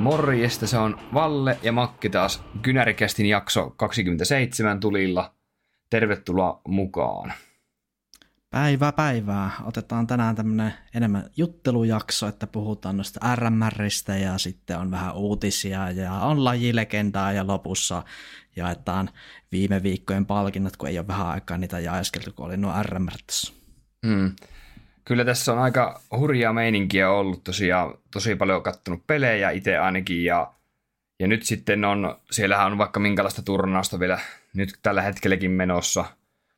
Morjesta, se on Valle ja Makki taas Kynärikästin jakso 27 tulilla. Tervetuloa mukaan. Päivää päivää. Otetaan tänään tämmönen enemmän juttelujakso, että puhutaan noista RMRistä ja sitten on vähän uutisia ja on lajilegendaa ja lopussa jaetaan viime viikkojen palkinnot, kun ei ole vähän aikaa niitä jaeskeltu, kun oli nuo RMR tässä. Hmm. Kyllä tässä on aika hurjaa meininkiä ollut tosiaan, tosi paljon kattonut pelejä itse ainakin ja, ja nyt sitten on, siellähän on vaikka minkälaista turnausta vielä nyt tällä hetkelläkin menossa,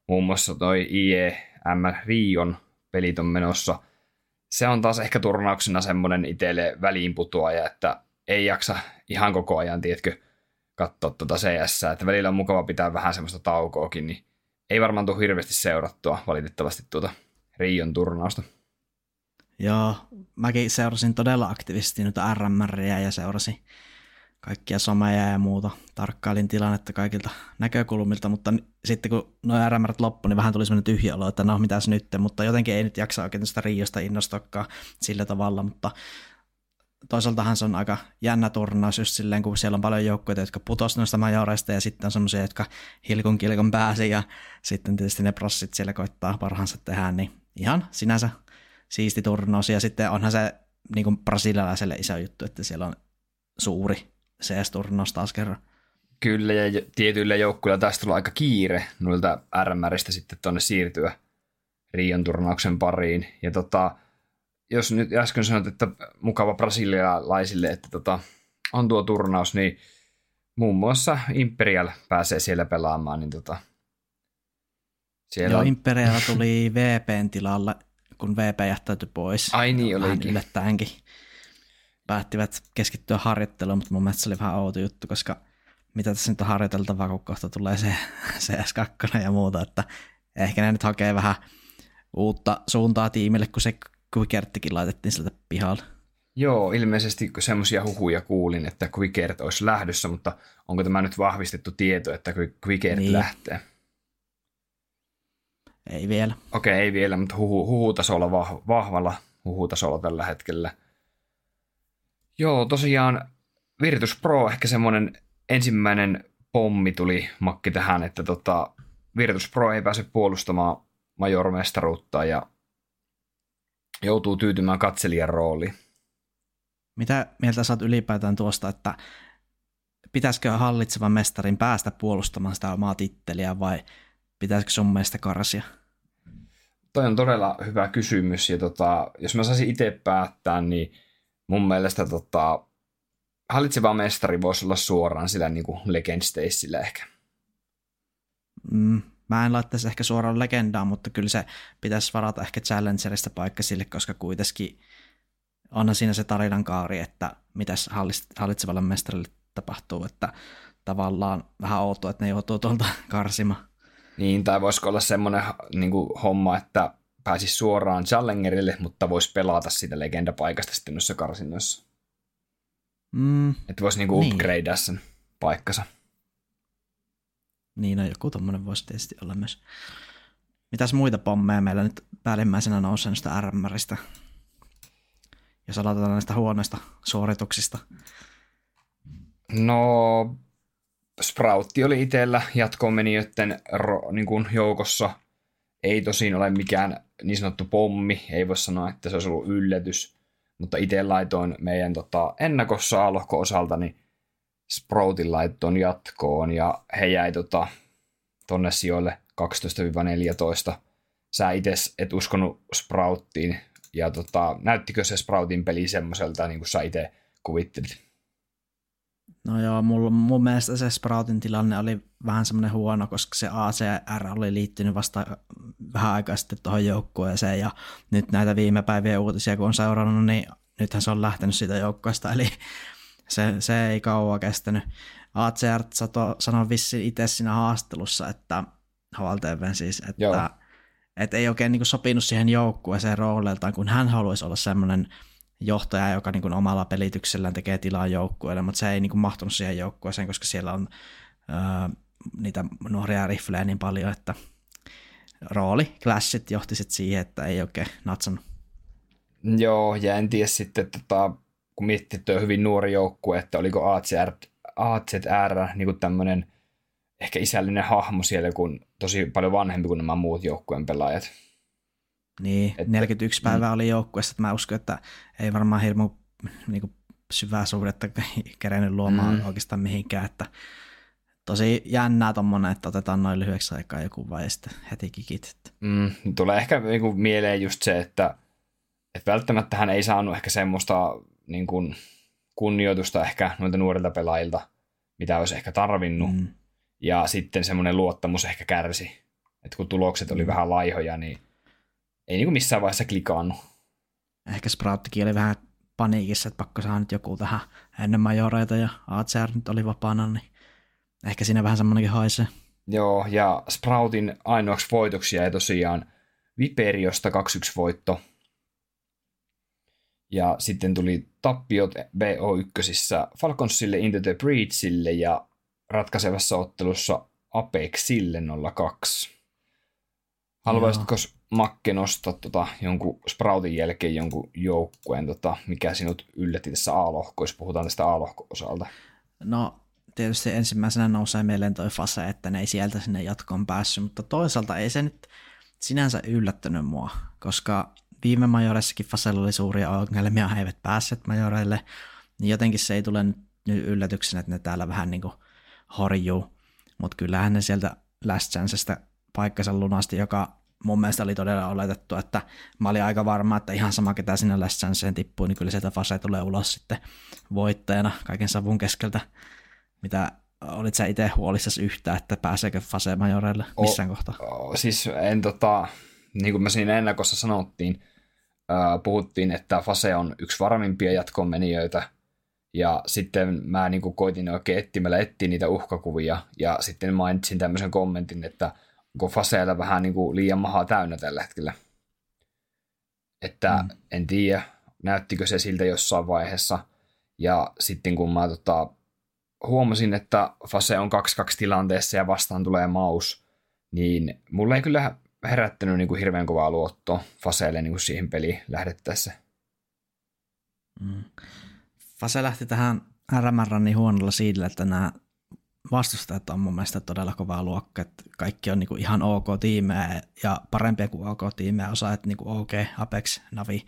muun muassa toi IEM Rion pelit on menossa. Se on taas ehkä turnauksena semmoinen itselle väliinputoaja, että ei jaksa ihan koko ajan, tiedätkö, katsoa tuota CS, että välillä on mukava pitää vähän semmoista taukoakin, niin ei varmaan tule hirveästi seurattua valitettavasti tuota Rion turnausta. Joo, mäkin seurasin todella aktiivisesti nyt RMRiä ja seurasin kaikkia someja ja muuta. Tarkkailin tilannetta kaikilta näkökulmilta, mutta sitten kun nuo RMRt loppu, niin vähän tuli sellainen tyhjä olo, että no mitäs nyt, mutta jotenkin ei nyt jaksa oikein sitä Riosta innostakaan sillä tavalla, mutta toisaaltahan se on aika jännä turnaus just silleen, kun siellä on paljon joukkoja, jotka putosivat noista majoreista ja sitten on semmoisia, jotka hilkun kilkon pääsi ja sitten tietysti ne prossit siellä koittaa parhaansa tehdä, niin ihan sinänsä siisti turnaus. Ja sitten onhan se niin kuin brasilialaiselle iso juttu, että siellä on suuri CS-turnaus taas kerran. Kyllä, ja tietyillä joukkueilla tästä tulee aika kiire noilta RMRistä sitten tuonne siirtyä Rion turnauksen pariin. Ja tota, jos nyt äsken sanoit, että mukava brasilialaisille, että tota, on tuo turnaus, niin muun muassa Imperial pääsee siellä pelaamaan, niin tota, siellä... Joo, Imperial tuli VPn tilalle, kun VP jättäytyi pois. Ai niin olikin. Yllättäenkin päättivät keskittyä harjoitteluun, mutta mun mielestä se oli vähän outo juttu, koska mitä tässä nyt on harjoiteltavaa, kun kohta tulee se CS2 ja muuta, että ehkä ne nyt hakee vähän uutta suuntaa tiimille, kun se Quickerttikin laitettiin sieltä pihalle. Joo, ilmeisesti semmoisia huhuja kuulin, että Quickert olisi lähdössä, mutta onko tämä nyt vahvistettu tieto, että Quickert niin. lähtee? Ei vielä. Okei, ei vielä, mutta huhu, huhutasolla vah, vahvalla huhutasolla tällä hetkellä. Joo, tosiaan Virtus Pro ehkä semmoinen ensimmäinen pommi tuli makki tähän, että tota, Virtus Pro ei pääse puolustamaan majormestaruutta ja joutuu tyytymään katselijan rooliin. Mitä mieltä saat ylipäätään tuosta, että pitäisikö hallitsevan mestarin päästä puolustamaan sitä omaa titteliä vai pitäisikö sun mielestä karsia? Toi on todella hyvä kysymys ja tota, jos mä saisin itse päättää, niin mun mielestä tota, hallitseva mestari voisi olla suoraan sillä niin kuin Legend Stacella ehkä. Mm, mä en laittaisi ehkä suoraan legendaa, mutta kyllä se pitäisi varata ehkä Challengerista paikka sille, koska kuitenkin onhan siinä se tarinan kaari, että mitäs hallitsevalle mestarille tapahtuu, että tavallaan vähän outoa, että ne joutuu tuolta karsimaan. Niin, tai voisiko olla semmoinen niin kuin, homma, että pääsisi suoraan Challengerille, mutta voisi pelata sitä legendapaikasta sitten noissa karsinnoissa. Mm, että voisi niinku niin. upgradea sen paikkansa. Niin, no joku tommonen voisi tietysti olla myös. Mitäs muita pommeja meillä nyt päällimmäisenä nousee näistä RMRistä? Jos aloitetaan näistä huonoista suorituksista. No, Sproutti oli itsellä jatkoon-menijöiden niin kuin joukossa. Ei tosin ole mikään niin sanottu pommi, ei voi sanoa, että se olisi ollut yllätys, mutta itse laitoin meidän tota, ennakossa alohko osalta niin Sproutin laittoon jatkoon ja he jäi tota, tonne sijoille 12-14. Sä itse et uskonut Sprouttiin ja tota, näyttikö se Sproutin peli semmoiselta, niin kuin sä itse kuvittelit? No joo, mulla, mun mielestä se Sproutin tilanne oli vähän semmoinen huono, koska se ACR oli liittynyt vasta vähän aikaa sitten tuohon joukkueeseen ja nyt näitä viime päivien uutisia kun on seurannut, niin nythän se on lähtenyt siitä joukkueesta, eli Se, se ei kauan kestänyt. ACR sanoi vissiin itse siinä haastattelussa, että HLTV siis, että Joo. et ei oikein niin sopinut siihen joukkueeseen rooliltaan, kun hän haluaisi olla semmoinen johtaja, joka niin kuin omalla pelityksellään tekee tilaa joukkueelle, mutta se ei niin kuin mahtunut siihen joukkueeseen, koska siellä on öö, niitä nuoria riflejä niin paljon, että rooli, Clashit johti sitten siihen, että ei oikein natsannut. Joo, ja en tiedä sitten, tota, kun miettii, että on hyvin nuori joukkue, että oliko ACR, AZR niin kuin tämmöinen ehkä isällinen hahmo siellä, kun tosi paljon vanhempi kuin nämä muut joukkueen pelaajat. Niin, että, 41 mm. päivää oli joukkueessa, että mä uskon, että ei varmaan hirmu niin kuin syvää suhdetta kerennyt luomaan mm. oikeastaan mihinkään, että tosi jännää tommonen, että otetaan noin lyhyeksi aikaa joku vai sitten heti kikit. Mm, tulee ehkä niinku mieleen just se, että, että välttämättä hän ei saanut ehkä semmoista niin kuin, kunnioitusta ehkä noilta nuorilta pelaajilta, mitä olisi ehkä tarvinnut. Mm. Ja sitten semmoinen luottamus ehkä kärsi. Että kun tulokset oli mm. vähän laihoja, niin ei niin kuin missään vaiheessa klikaannut. Ehkä Sprouttikin oli vähän paniikissa, että pakko saada nyt joku tähän ennen majoreita ja ACR nyt oli vapaana, niin ehkä siinä vähän semmoinenkin haisee. Joo, ja Sproutin ainoaksi voitoksi jäi tosiaan Viperiosta 2-1 voitto. Ja sitten tuli tappiot BO1 Falconsille, Into the Breachille ja ratkaisevassa ottelussa Apexille 02. Haluaisitko Makke nostaa tota, jonkun Sproutin jälkeen jonkun joukkueen, tota, mikä sinut yllätti tässä A-lohko, jos puhutaan tästä A-lohko-osalta? No tietysti ensimmäisenä nousee mieleen toi Fase, että ne ei sieltä sinne jatkoon päässyt, mutta toisaalta ei se nyt sinänsä yllättänyt mua, koska viime majoreissakin Fasella oli suuria ongelmia, he eivät päässeet majoreille, niin jotenkin se ei tule nyt yllätyksenä, että ne täällä vähän niin kuin horjuu, mutta kyllähän ne sieltä Last paikkansa lunasti, joka mun mielestä oli todella oletettu, että mä olin aika varma, että ihan sama ketä sinne Last Chanceen tippuu, niin kyllä sieltä Fase tulee ulos sitten voittajana kaiken savun keskeltä. Mitä olit sä itse huolissasi yhtään, että pääseekö Fase majoreille missään o, kohtaa? O, siis en tota, niin kuin me siinä ennakossa sanottiin, äh, puhuttiin, että Fase on yksi varmimpia jatkoon menijöitä, ja sitten mä niin kuin koitin oikein etsimällä etsiä niitä uhkakuvia, ja sitten mainitsin tämmöisen kommentin, että onko Faseella vähän niin kuin liian mahaa täynnä tällä hetkellä. Että mm. en tiedä, näyttikö se siltä jossain vaiheessa. Ja sitten kun mä tota, huomasin, että Fase on 2-2 tilanteessa ja vastaan tulee maus, niin mulla ei kyllä herättänyt niin kuin hirveän kovaa luottoa Faseelle niin kuin siihen peliin lähdettäessä. Mm. Fase lähti tähän RMR niin huonolla siitä, että nämä vastustajat on mun mielestä todella kovaa luokka, että kaikki on niinku ihan ok tiimejä ja parempia kuin ok tiimejä, osaat niinku OK, Apex, Navi,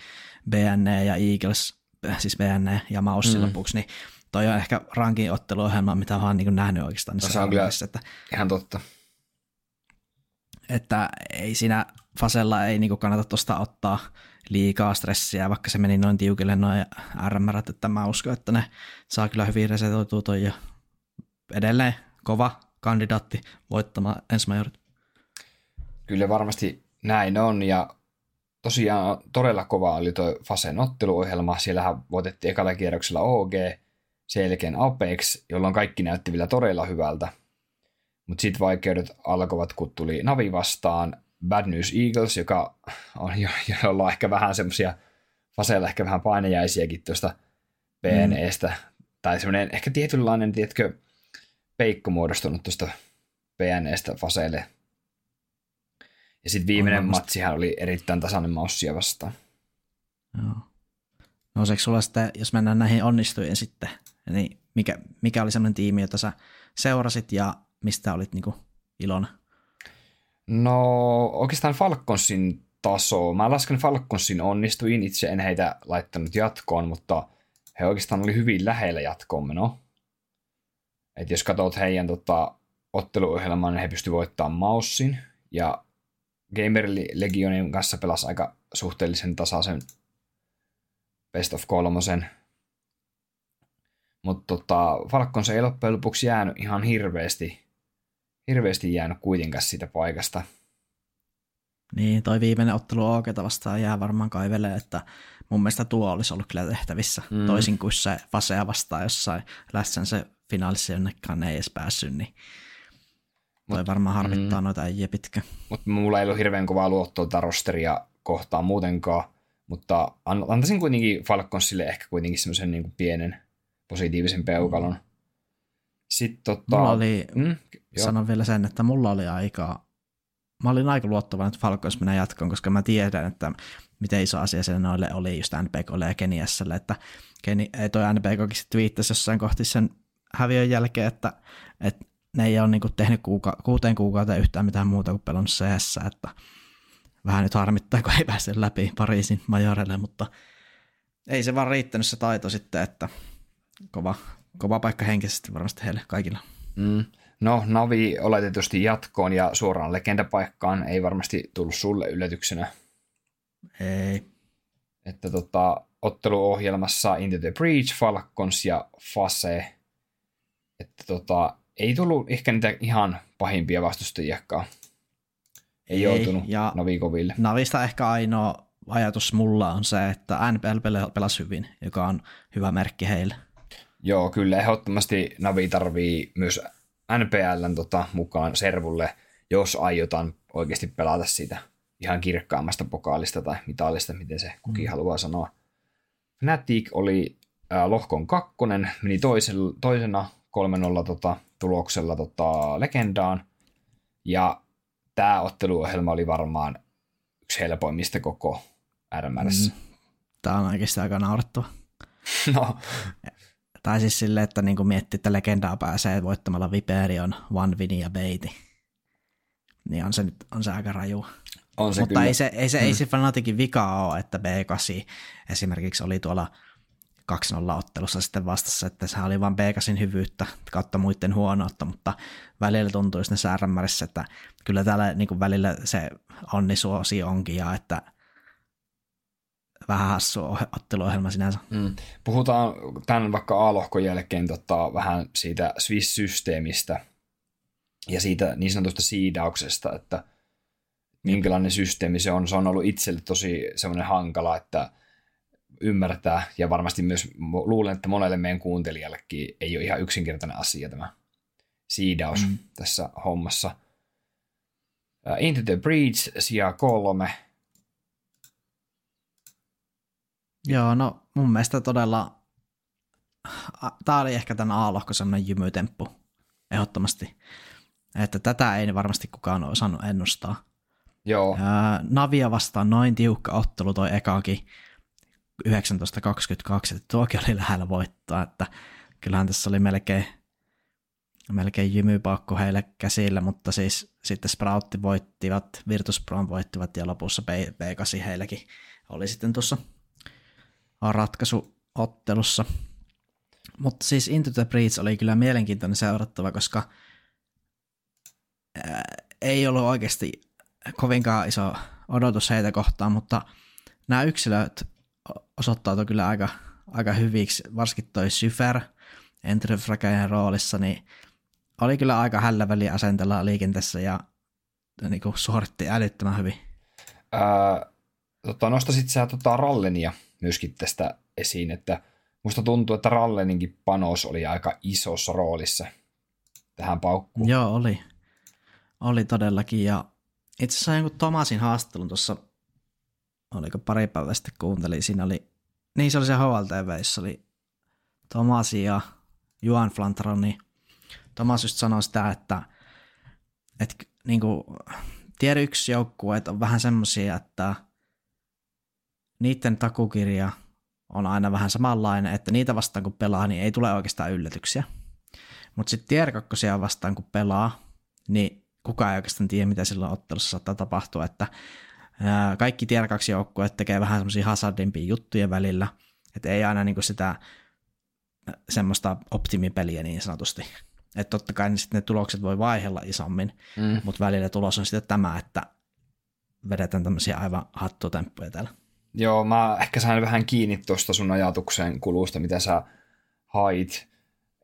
BNE ja Eagles, siis BNE ja Maussi mm. lopuksi, niin toi on ehkä rankin otteluohjelma, mitä olen niin nähnyt oikeastaan. Niin se on kyllä että, ihan totta. Että ei siinä Fasella ei niin kannata tuosta ottaa liikaa stressiä, vaikka se meni noin tiukille noin RMR, että mä uskon, että ne saa kyllä hyvin resetoitua toi ja edelleen kova kandidaatti voittamaan ensimajorit. Kyllä varmasti näin on ja tosiaan todella kova oli tuo Fasen otteluohjelma. Siellähän voitettiin ekalla kierroksella OG, selkeän Apex, jolloin kaikki näytti vielä todella hyvältä. Mutta sitten vaikeudet alkoivat, kun tuli Navi vastaan, Bad News Eagles, joka on jo, jolla on ehkä vähän semmoisia, Fasella ehkä vähän painajaisiakin tuosta PNEstä, mm. tai semmoinen ehkä tietynlainen, tiedätkö, peikko muodostunut tuosta PNEstä Faseelle. Ja sitten viimeinen on matsihan oli erittäin tasainen maussia vastaan. Joo. No se sulla sitten, jos mennään näihin onnistujen sitten, niin mikä, mikä oli sellainen tiimi, jota sä seurasit ja mistä olit niinku ilona? No oikeastaan Falconsin taso. Mä lasken Falconsin onnistuin, itse en heitä laittanut jatkoon, mutta he oikeastaan oli hyvin lähellä jatkoon meno. Et jos katsot heidän tota, otteluohjelmaa, niin he pystyivät voittamaan Maussin ja Gamer Legionin kanssa pelasi aika suhteellisen tasaisen best of kolmosen. Mutta tota, Falcons ei loppujen lopuksi jäänyt ihan hirveästi, hirveästi jäänyt kuitenkaan siitä paikasta. Niin, toi viimeinen ottelu Ooketa vastaan jää varmaan kaivelee, että mun mielestä tuo olisi ollut kyllä tehtävissä, mm. toisin kuin se Fasea vastaan jossain lässän se finaalissa jonnekaan ei edes päässyt, niin toi Mut, varmaan harmittaa mm. noita äijä pitkä. Mutta mulla ei ollut hirveän kovaa luottoa tätä rosteria kohtaan muutenkaan, mutta antaisin kuitenkin Falconsille ehkä kuitenkin semmoisen niin pienen positiivisen peukalon. Mm. Sitten tota... Mulla oli, mm, sanon vielä sen, että mulla oli aika, mä olin aika luottavainen, että Falcons menee jatkoon, koska mä tiedän, että miten iso asia se noille oli just NPKlle ja Keniasselle, että Keni, ei toi NPKkin sitten viittasi jossain kohti sen häviön jälkeen, että, että ne ei ole niin tehnyt kuuka, kuuteen kuukauteen yhtään mitään muuta kuin pelannut CS, että vähän nyt harmittaa, kun ei pääse läpi Pariisin majorelle, mutta ei se vaan riittänyt se taito sitten, että kova, kova paikka henkisesti varmasti heille kaikilla. Mm. No, Navi oletetusti jatkoon ja suoraan legendapaikkaan ei varmasti tullut sulle yllätyksenä. Ei. Että tota, otteluohjelmassa Into the Breach, Falcons ja Fase. Että tota, ei tullut ehkä niitä ihan pahimpia vastustajiakaan. Ei, ei joutunut ja Navikoville. Navista ehkä ainoa ajatus mulla on se, että NPL pelasi hyvin, joka on hyvä merkki heille. Joo, kyllä ehdottomasti Navi tarvii myös NPLn tota, mukaan servulle, jos aiotaan oikeasti pelata sitä ihan kirkkaammasta pokaalista tai mitallista, miten se kukin mm. haluaa sanoa. Fnatic oli äh, lohkon kakkonen, meni toisen, toisena 3-0 tota, tuloksella tota, legendaan, ja tämä otteluohjelma oli varmaan yksi helpoimmista koko RMRssä. Mm. Tämä on oikeasti aika naurettava. no, tai siis silleen, että niin miettii, että legendaa pääsee voittamalla Viperion, One Vini ja Beiti. Niin on se, nyt, on se aika raju. On se Mutta kyllä. ei se, ei se, mm. ei se fanatikin vika ole, että B8 esimerkiksi oli tuolla 2-0 ottelussa sitten vastassa, että se oli vain B8 hyvyyttä kautta muiden huonoutta, mutta välillä tuntuu sinne RMRissä, että kyllä täällä niin välillä se onnisuosi onkin ja että vähän hassu otteluohjelma sinänsä. Mm. Puhutaan tämän vaikka A-lohkon jälkeen tota, vähän siitä Swiss-systeemistä ja siitä niin sanotusta siidauksesta, että minkälainen systeemi se on. Se on ollut itselle tosi semmoinen hankala, että ymmärtää ja varmasti myös luulen, että monelle meidän kuuntelijallekin ei ole ihan yksinkertainen asia tämä siidaus mm. tässä hommassa. Into the Breach, sija kolme, Joo, no mun mielestä todella, tämä oli ehkä tämän A-lohko sellainen jymytemppu, ehdottomasti. Että tätä ei varmasti kukaan ole osannut ennustaa. Joo. Navia vastaan noin tiukka ottelu toi ekaakin 19.22, että tuokin oli lähellä voittaa, että kyllähän tässä oli melkein, melkein jymypaukku heille käsillä, mutta siis sitten Sproutti voittivat, Virtus Pro voittivat ja lopussa B8 heillekin oli sitten tuossa ratkaisuottelussa. Mutta siis Into the Breach oli kyllä mielenkiintoinen seurattava, koska ää, ei ollut oikeasti kovinkaan iso odotus heitä kohtaan, mutta nämä yksilöt osoittautui kyllä aika, aika hyviksi, varsinkin toi Syfer Entry roolissa, niin oli kyllä aika hälläväliä asentella liikenteessä ja niin kuin suoritti älyttömän hyvin. Ää, tota, nostasit sä tota Rallenia myöskin tästä esiin, että musta tuntuu, että Ralleninkin panos oli aika isossa roolissa tähän paukkuun. Joo, oli. Oli todellakin, ja itse asiassa jonkun Tomasin haastattelun tuossa, oliko pari päivää sitten kuuntelin, siinä oli, niin se oli se HLTV, jossa oli Tomasi ja Juan Flantroni. Tomas just sanoi sitä, että, että niin kuin, tier yksi joukkueet on vähän semmoisia, että niiden takukirja on aina vähän samanlainen, että niitä vastaan kun pelaa, niin ei tule oikeastaan yllätyksiä. Mutta sitten tier vastaan kun pelaa, niin kukaan ei oikeastaan tiedä, mitä silloin ottelussa saattaa tapahtua, että kaikki tier 2 joukkueet tekee vähän semmoisia hazardimpia juttuja välillä, että ei aina niinku sitä semmoista optimipeliä niin sanotusti. Että totta kai niin sitten ne tulokset voi vaihella isommin, mm. mutta välillä tulos on sitten tämä, että vedetään tämmöisiä aivan hattutemppuja täällä. Joo, mä ehkä sain vähän kiinni tuosta sun ajatuksen kulusta, mitä sä hait.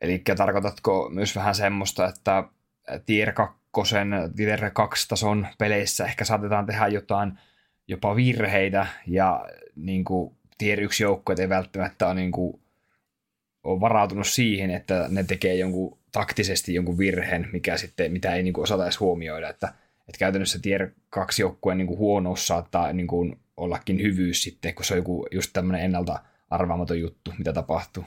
Eli tarkoitatko myös vähän semmoista, että tier 2 tier 2 tason peleissä ehkä saatetaan tehdä jotain jopa virheitä ja niin kuin, tier 1 joukkueet ei välttämättä ole, niin kuin, ole varautunut siihen, että ne tekee jonkun taktisesti jonkun virheen, mikä sitten, mitä ei niin kuin, osata edes huomioida, että, että käytännössä tier 2 joukkueen niin kuin, huonous saattaa niin kuin, ollakin hyvyys sitten, kun se on joku just tämmöinen ennalta arvaamaton juttu, mitä tapahtuu.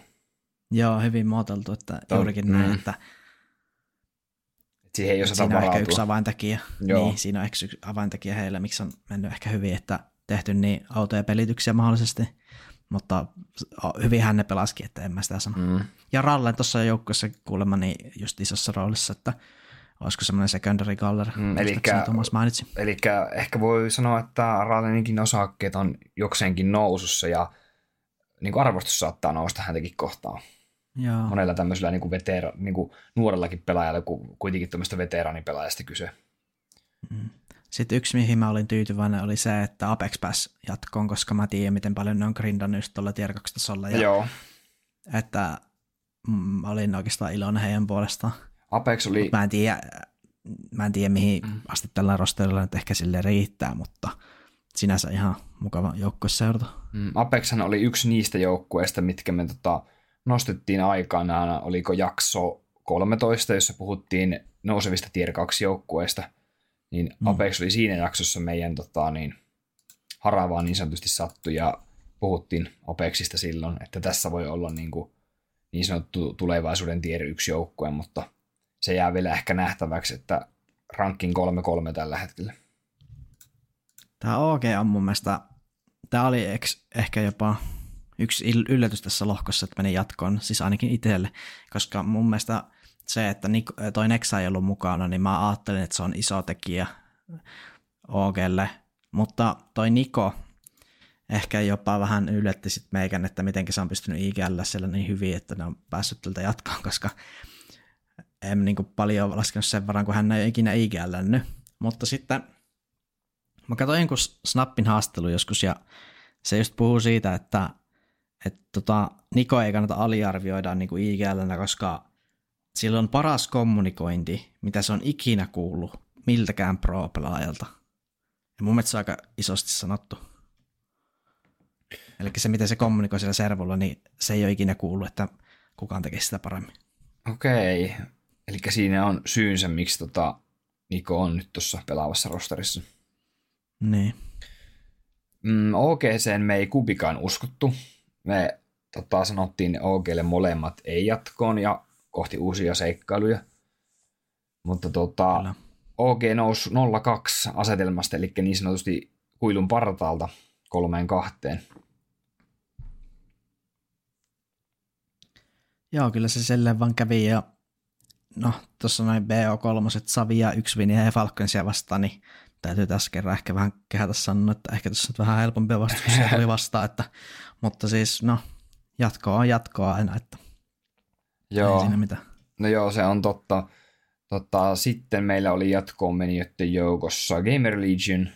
Joo, hyvin muotoiltu, että Ton, juurikin mm. näin, että siihen ei osata siinä varautua. on ehkä yksi avaintekijä. Joo. Niin, siinä on ehkä yksi avaintekijä heille, miksi on mennyt ehkä hyvin, että tehty niin autoja pelityksiä mahdollisesti, mutta hyvin ne pelasikin, että en mä sitä sano. Mm. Ja Rallen tuossa joukkueessa kuulemma niin just isossa roolissa, että olisiko semmoinen secondary caller, mm, eli Thomas mainitsi. Eli ehkä voi sanoa, että Ralleninkin osakkeet on jokseenkin nousussa ja niin kuin arvostus saattaa nousta häntäkin kohtaan. Joo. Monella tämmöisellä niin kuin vetera, niin kuin nuorellakin pelaajalla, kun kuitenkin tämmöistä veteraanipelaajasta kyse. Mm. Sitten yksi, mihin mä olin tyytyväinen, oli se, että Apex pääsi jatkoon, koska mä tiedän, miten paljon ne on grindannut tuolla tier 2 tasolla. Ja Joo. Että mä olin oikeastaan iloinen heidän puolestaan. Apex oli... mä en tiedä, mä en tiedä mihin mm. asti tällä rosterilla nyt ehkä sille riittää, mutta sinänsä ihan mukava joukkue seurata. Mm, Apexhan oli yksi niistä joukkueista, mitkä me tota, nostettiin aikanaan, oliko jakso 13, jossa puhuttiin nousevista tier 2 joukkueista, niin mm. Apex oli siinä jaksossa meidän tota, niin, haravaa niin sanotusti sattu ja puhuttiin Apexista silloin, että tässä voi olla niin, kuin, niin sanottu tulevaisuuden tier 1 joukkue, mutta se jää vielä ehkä nähtäväksi, että rankin 3-3 tällä hetkellä. Tämä OG on mun mielestä, tämä oli ehkä jopa yksi yllätys tässä lohkossa, että meni jatkoon, siis ainakin itselle, koska mun mielestä se, että toi Nexa ei ollut mukana, niin mä ajattelin, että se on iso tekijä OGlle, mutta toi Niko ehkä jopa vähän yllätti sit meikän, että miten se on pystynyt IGL siellä niin hyvin, että ne on päässyt tältä jatkoon, koska en niin paljon laskenut sen varan, kun hän ei ole ikinä IGL Mutta sitten mä katsoin jonkun Snappin haastelu joskus ja se just puhuu siitä, että että tota, Niko ei kannata aliarvioida niin kuin IGL, koska sillä on paras kommunikointi, mitä se on ikinä kuullut miltäkään pro-pelaajalta. Ja mun mielestä se on aika isosti sanottu. Eli se, miten se kommunikoi siellä servolla, niin se ei ole ikinä kuullut, että kukaan tekee sitä paremmin. Okei. Eli siinä on syynsä, miksi tota Niko on nyt tuossa pelaavassa rosterissa. Niin. Mm, OGC me ei kubikaan uskottu me tota, sanottiin OGlle molemmat ei jatkoon ja kohti uusia seikkailuja. Mutta tota, OG nousi 0-2 asetelmasta, eli niin sanotusti kuilun partaalta kolmeen kahteen. Joo, kyllä se silleen vaan kävi ja no tuossa noin BO3, Savia, yksi Vinia ja Falconsia vastaan, niin täytyy tässä kerran ehkä vähän kehätä sanoa, että ehkä tässä on vähän helpompia vastuksia tuli vastaan, että, mutta siis no, jatkoa on jatkoa aina, että joo. ei siinä mitään. No joo, se on totta. totta. Sitten meillä oli jatkoon menijöiden joukossa Gamer Legion,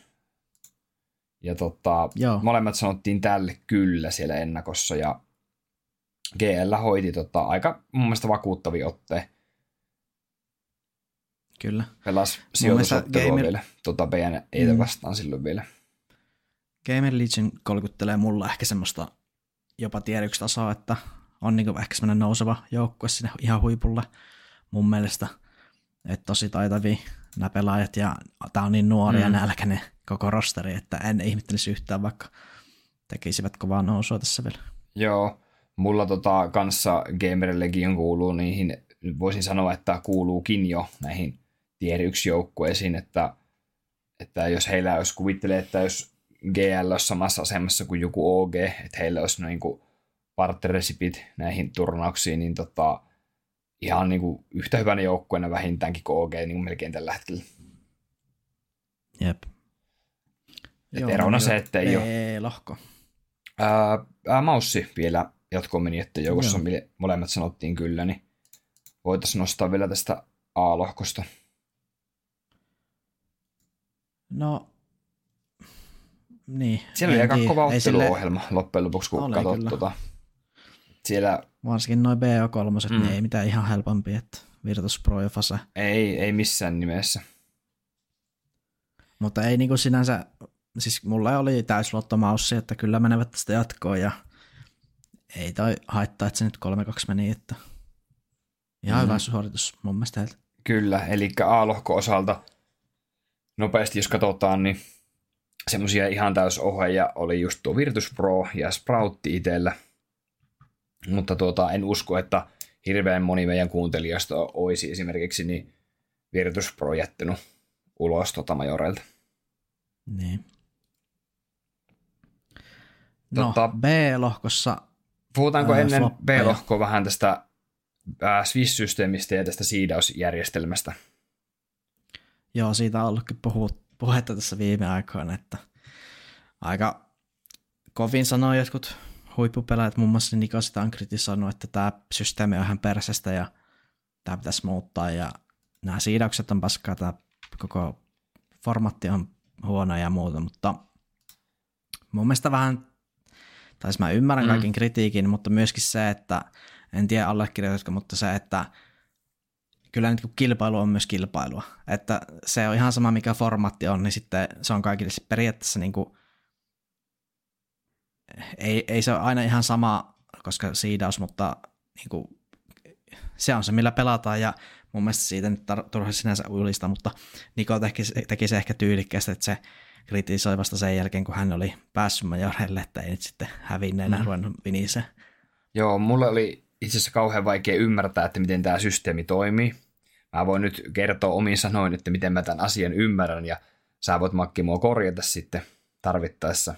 ja tota, joo. molemmat sanottiin tälle kyllä siellä ennakossa, ja GL hoiti tota, aika mun mielestä vakuuttavia otteen. Kyllä. Pelas sijoitusottelua Gamer... vielä tuota BNEitä mm. vastaan silloin vielä. Gamer Legion kolkuttelee mulla ehkä semmoista jopa tier yksi tasoa, että on niinku ehkä semmoinen nouseva joukkue sinne ihan huipulle mun mielestä. Että tosi taitavia nämä pelaajat ja tää on niin nuori mm. ja nälkäinen koko rosteri, että en ihmettelisi yhtään, vaikka tekisivät kovaa nousua tässä vielä. Joo, mulla tota kanssa Gamer Legion kuuluu niihin, voisin sanoa, että kuuluukin jo näihin tier 1 joukkueisiin, että, että jos heillä olisi kuvittelee, että jos GL olisi samassa asemassa kuin joku OG, että heillä olisi niin kuin partnersipit näihin turnauksiin, niin tota, ihan niin kuin yhtä hyvänä joukkueena vähintäänkin kuin OG niin kuin melkein tällä hetkellä. Jep. Et Joo, erona se, että ei ole... lohko. Ää, ää, maussi vielä jatkoon meni, että joukossa Joo. molemmat sanottiin kyllä, niin voitaisiin nostaa vielä tästä A-lohkosta. No, niin. Siellä oli aika kova otteluohjelma sille... loppujen lopuksi, kun katsot tuota. Siellä... Varsinkin noin BO3, mm. niin ei mitään ihan helpompi. Että... Virtus Pro ja Fase. Ei, ei missään nimessä. Mutta ei niinku sinänsä, siis mulla oli täysluottomaussi, että kyllä menevät tästä jatkoon ja ei toi haittaa, että se nyt 3-2 meni, että ihan mm. hyvä suoritus mun mielestä heiltä. Kyllä, eli A-lohko osalta nopeasti jos katsotaan, niin semmoisia ihan täysohjeja oli just tuo Virtus Pro ja Sproutti itsellä. Mutta tuota, en usko, että hirveän moni meidän kuuntelijasta olisi esimerkiksi niin Virtus Pro jättänyt ulos tota majoreilta. Niin. No, tota, B-lohkossa... Puhutaanko ää, ennen B-lohkoa vähän tästä Swiss-systeemistä ja tästä siidausjärjestelmästä? Joo, siitä on ollutkin puhut, puhetta tässä viime aikoina, että aika kovin sanoo jotkut huippupelaajat, muun muassa Niko sitä on kritisoinut, että tämä systeemi on ihan persestä ja tämä pitäisi muuttaa ja nämä siidaukset on paskaa, tämä koko formatti on huono ja muuta, mutta mun mielestä vähän, tai siis mä ymmärrän mm. kaiken kritiikin, mutta myöskin se, että en tiedä allekirjoitatko, mutta se, että kyllä nyt kilpailu on myös kilpailua. Että se on ihan sama, mikä formatti on, niin sitten se on kaikille periaatteessa niin kuin, ei, ei se ole aina ihan sama, koska siidaus, mutta niin kuin, se on se, millä pelataan ja mun mielestä siitä nyt turha sinänsä ylistä, mutta Niko teki, teki se ehkä tyylikkästi, että se kritisoi vasta sen jälkeen, kun hän oli päässyt majorelle, että ei nyt sitten hävinneenä mm. ruvennut viniseen. Joo, mulle oli itse asiassa kauhean vaikea ymmärtää, että miten tämä systeemi toimii. Mä voin nyt kertoa omin sanoin, että miten mä tämän asian ymmärrän, ja sä voit Makki mua korjata sitten tarvittaessa.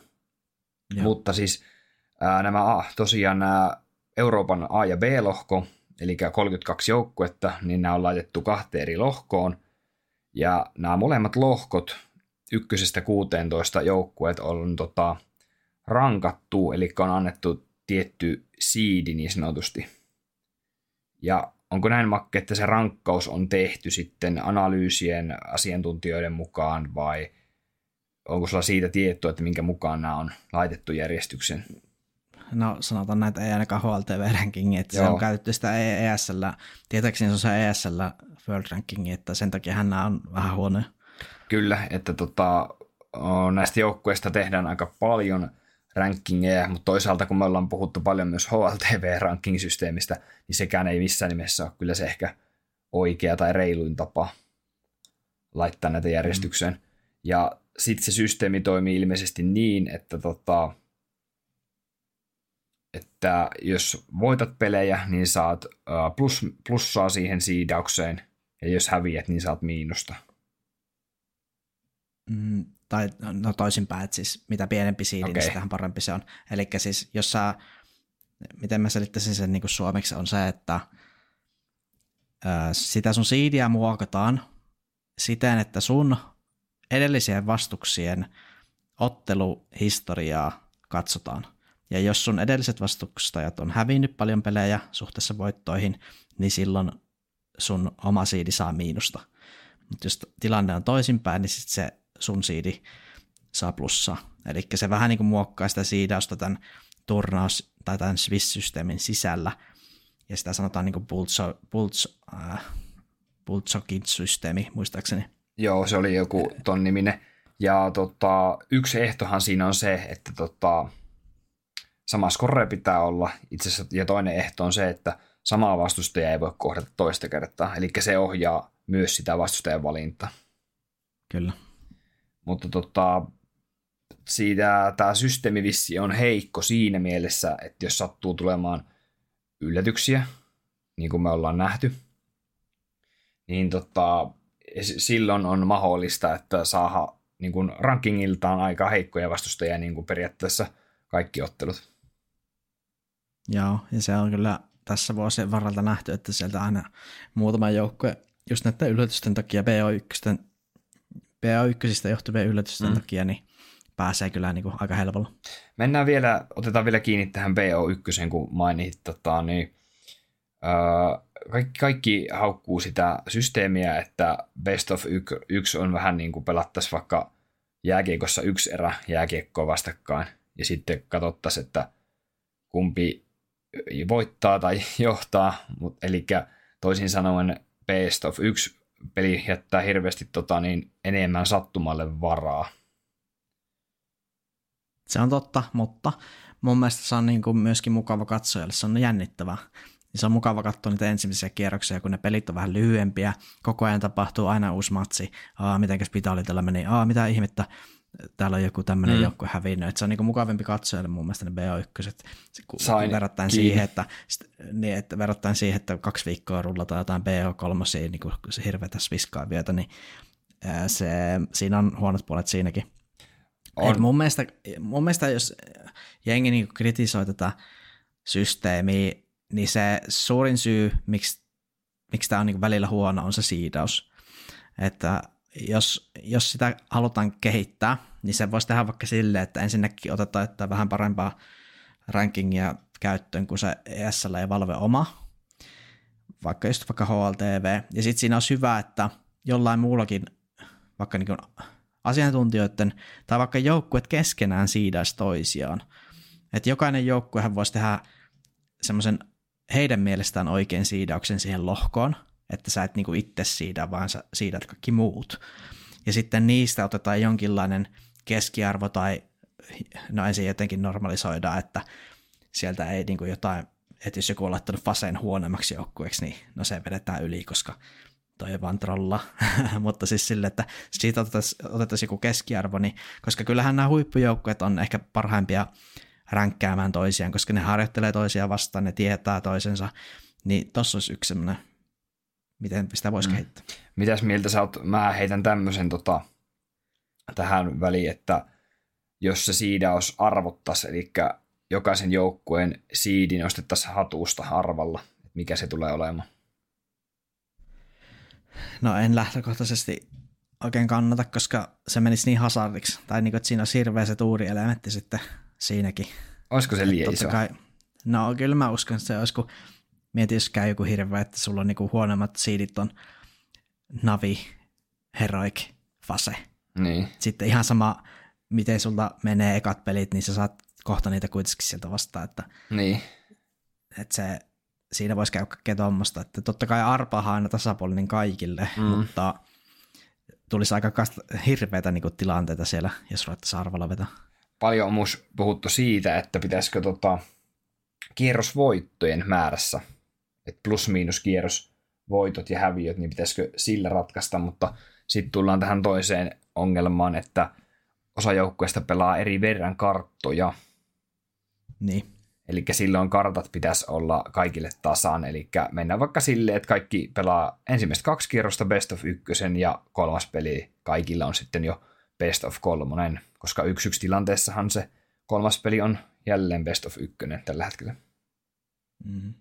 Joo. Mutta siis ää, nämä tosiaan nämä Euroopan A- ja B-lohko, eli 32 joukkuetta, niin nämä on laitettu kahteen eri lohkoon. Ja nämä molemmat lohkot, ykkösestä 16 joukkueet on tota, rankattu, eli on annettu tietty siidi niin sanotusti. Ja onko näin Makke, että se rankkaus on tehty sitten analyysien asiantuntijoiden mukaan vai onko sulla siitä tietoa, että minkä mukaan nämä on laitettu järjestyksen? No sanotaan näitä ei ainakaan HLTV rankingi, että Joo. se on käytetty sitä ESL, tietääkseni se on se ESL World Rankingi, että sen takia hän on vähän huonoja. Kyllä, että tota, näistä joukkueista tehdään aika paljon rankingeja, mutta toisaalta kun me ollaan puhuttu paljon myös HLTV-ranking-systeemistä, niin sekään ei missään nimessä ole kyllä se ehkä oikea tai reiluin tapa laittaa näitä järjestykseen. Mm. Ja sitten se systeemi toimii ilmeisesti niin, että, tota, että jos voitat pelejä, niin saat plus, plussaa siihen siidaukseen, ja jos häviät, niin saat miinusta. Mm, tai no toisinpäin, että siis mitä pienempi siidi, okay. niin sitähän parempi se on. Eli siis jos sä, miten mä selittäisin sen niin kuin suomeksi, on se, että ää, sitä sun siidiä muokataan siten, että sun edellisien vastuksien otteluhistoriaa katsotaan. Ja jos sun edelliset vastustajat on hävinnyt paljon pelejä suhteessa voittoihin, niin silloin sun oma siidi saa miinusta. Mutta jos tilanne on toisinpäin, niin sit se sun siidi saa plussaa. Eli se vähän niin kuin muokkaa sitä siidausta tämän turnaus- tai tämän Swiss-systeemin sisällä, ja sitä sanotaan niin kuin Bultso, Bultso, äh, systeemi muistaakseni. Joo, se oli joku ton niminen. Ja tota, yksi ehtohan siinä on se, että tota, sama skorre pitää olla itse asiassa, ja toinen ehto on se, että samaa vastustajaa ei voi kohdata toista kertaa, eli se ohjaa myös sitä vastustajan valintaa. Kyllä. Mutta tota, siitä tämä systeemivissi on heikko siinä mielessä, että jos sattuu tulemaan yllätyksiä, niin kuin me ollaan nähty, niin tota, silloin on mahdollista, että saa niin kuin rankingiltaan aika heikkoja vastustajia niin kuin periaatteessa kaikki ottelut. Joo, ja se on kyllä tässä vuosien varrelta nähty, että sieltä aina muutama joukkue just näiden yllätysten takia BO1, BO1 johtuvien yllätysten mm. takia, niin pääsee kyllä niin kuin aika helpolla. Mennään vielä, otetaan vielä kiinni tähän BO1, kun mainit, tota, niin, äh, kaikki, kaikki haukkuu sitä systeemiä, että best of yksi on vähän niin kuin pelattaisiin vaikka jääkiekossa yksi erä jääkiekkoa vastakkain, ja sitten katsottaisiin, että kumpi voittaa tai johtaa, eli toisin sanoen best of. Yksi peli jättää hirveästi tota, niin, enemmän sattumalle varaa. Se on totta, mutta mun mielestä se on niin kuin myöskin mukava katsojalle, se on jännittävää. Se on mukava katsoa niitä ensimmäisiä kierroksia, kun ne pelit on vähän lyhyempiä, koko ajan tapahtuu aina uusi matsi, aa, mitenkäs tällä meni, aa, mitä ihmettä, täällä on joku tämmöinen mm. joukkue hävinnyt, että se on niin mukavampi katsojalle mun mielestä ne BO1, Sain verrattain siihen, että, niin, että verrattain siihen, että kaksi viikkoa rullataan jotain BO3, niin kuin hirveätä sviskaavioita, niin se, siinä on huonot puolet siinäkin. On. Et mun, mielestä, mun mielestä, jos jengi niin kritisoi tätä systeemiä, niin se suurin syy, miksi, miksi tämä on niin välillä huono, on se siidaus. Että jos, jos sitä halutaan kehittää, niin se voisi tehdä vaikka silleen, että ensinnäkin otetaan että vähän parempaa rankingia käyttöön kuin se ESL ja Valve oma, vaikka just vaikka HLTV. Ja sitten siinä on hyvä, että jollain muullakin, vaikka niin asiantuntijoiden tai vaikka joukkueet keskenään siidaisi toisiaan. Että jokainen joukkuehan voisi tehdä semmoisen heidän mielestään oikein siidauksen siihen lohkoon, että sä et niinku itse siida, vaan sä siidat kaikki muut. Ja sitten niistä otetaan jonkinlainen keskiarvo tai no ensin jotenkin normalisoidaan, että sieltä ei niinku jotain, että jos joku on laittanut Faseen huonommaksi joukkueeksi, niin no se vedetään yli, koska toi vaan trolla, mutta siis sille, että siitä otettaisiin otettaisi joku keskiarvo, niin, koska kyllähän nämä huippujoukkueet on ehkä parhaimpia ränkkäämään toisiaan, koska ne harjoittelee toisiaan vastaan, ne tietää toisensa, niin tossa olisi yksi semmoinen, miten sitä voisi mm. kehittää. Mitäs mieltä sä oot, mä heitän tämmöisen tota, tähän väliin, että jos se siidaus arvottaisi, eli jokaisen joukkueen siidi nostettaisiin hatusta arvalla, mikä se tulee olemaan? No en lähtökohtaisesti oikein kannata, koska se menisi niin hasardiksi. Tai niin kuin, että siinä on hirveä se tuurielementti sitten siinäkin. Olisiko se liian iso? Kai, no kyllä mä uskon, että se olisi, kun mietin, jos käy joku hirveä, että sulla on niin kuin huonommat siidit on Navi, Heroic, Fase. Niin. Sitten ihan sama, miten sulta menee ekat pelit, niin sä saat kohta niitä kuitenkin sieltä vastaan. Että, niin. Että se siinä voisi käydä kaikkea tuommoista. Että totta kai arpahan aina tasapuolinen kaikille, mm. mutta tulisi aika hirveitä niin tilanteita siellä, jos ruvettaisiin arvalla vetää. Paljon on myös puhuttu siitä, että pitäisikö tota, kierrosvoittojen määrässä, että plus-miinus kierrosvoitot ja häviöt, niin pitäisikö sillä ratkaista, mutta sitten tullaan tähän toiseen ongelmaan, että osa joukkueista pelaa eri verran karttoja. Niin. Eli silloin kartat pitäisi olla kaikille tasan, eli mennään vaikka silleen, että kaikki pelaa ensimmäistä kaksi kierrosta best of ykkösen ja kolmas peli kaikilla on sitten jo best of kolmonen, koska yksi yksi tilanteessahan se kolmas peli on jälleen best of ykkönen tällä hetkellä. Mm.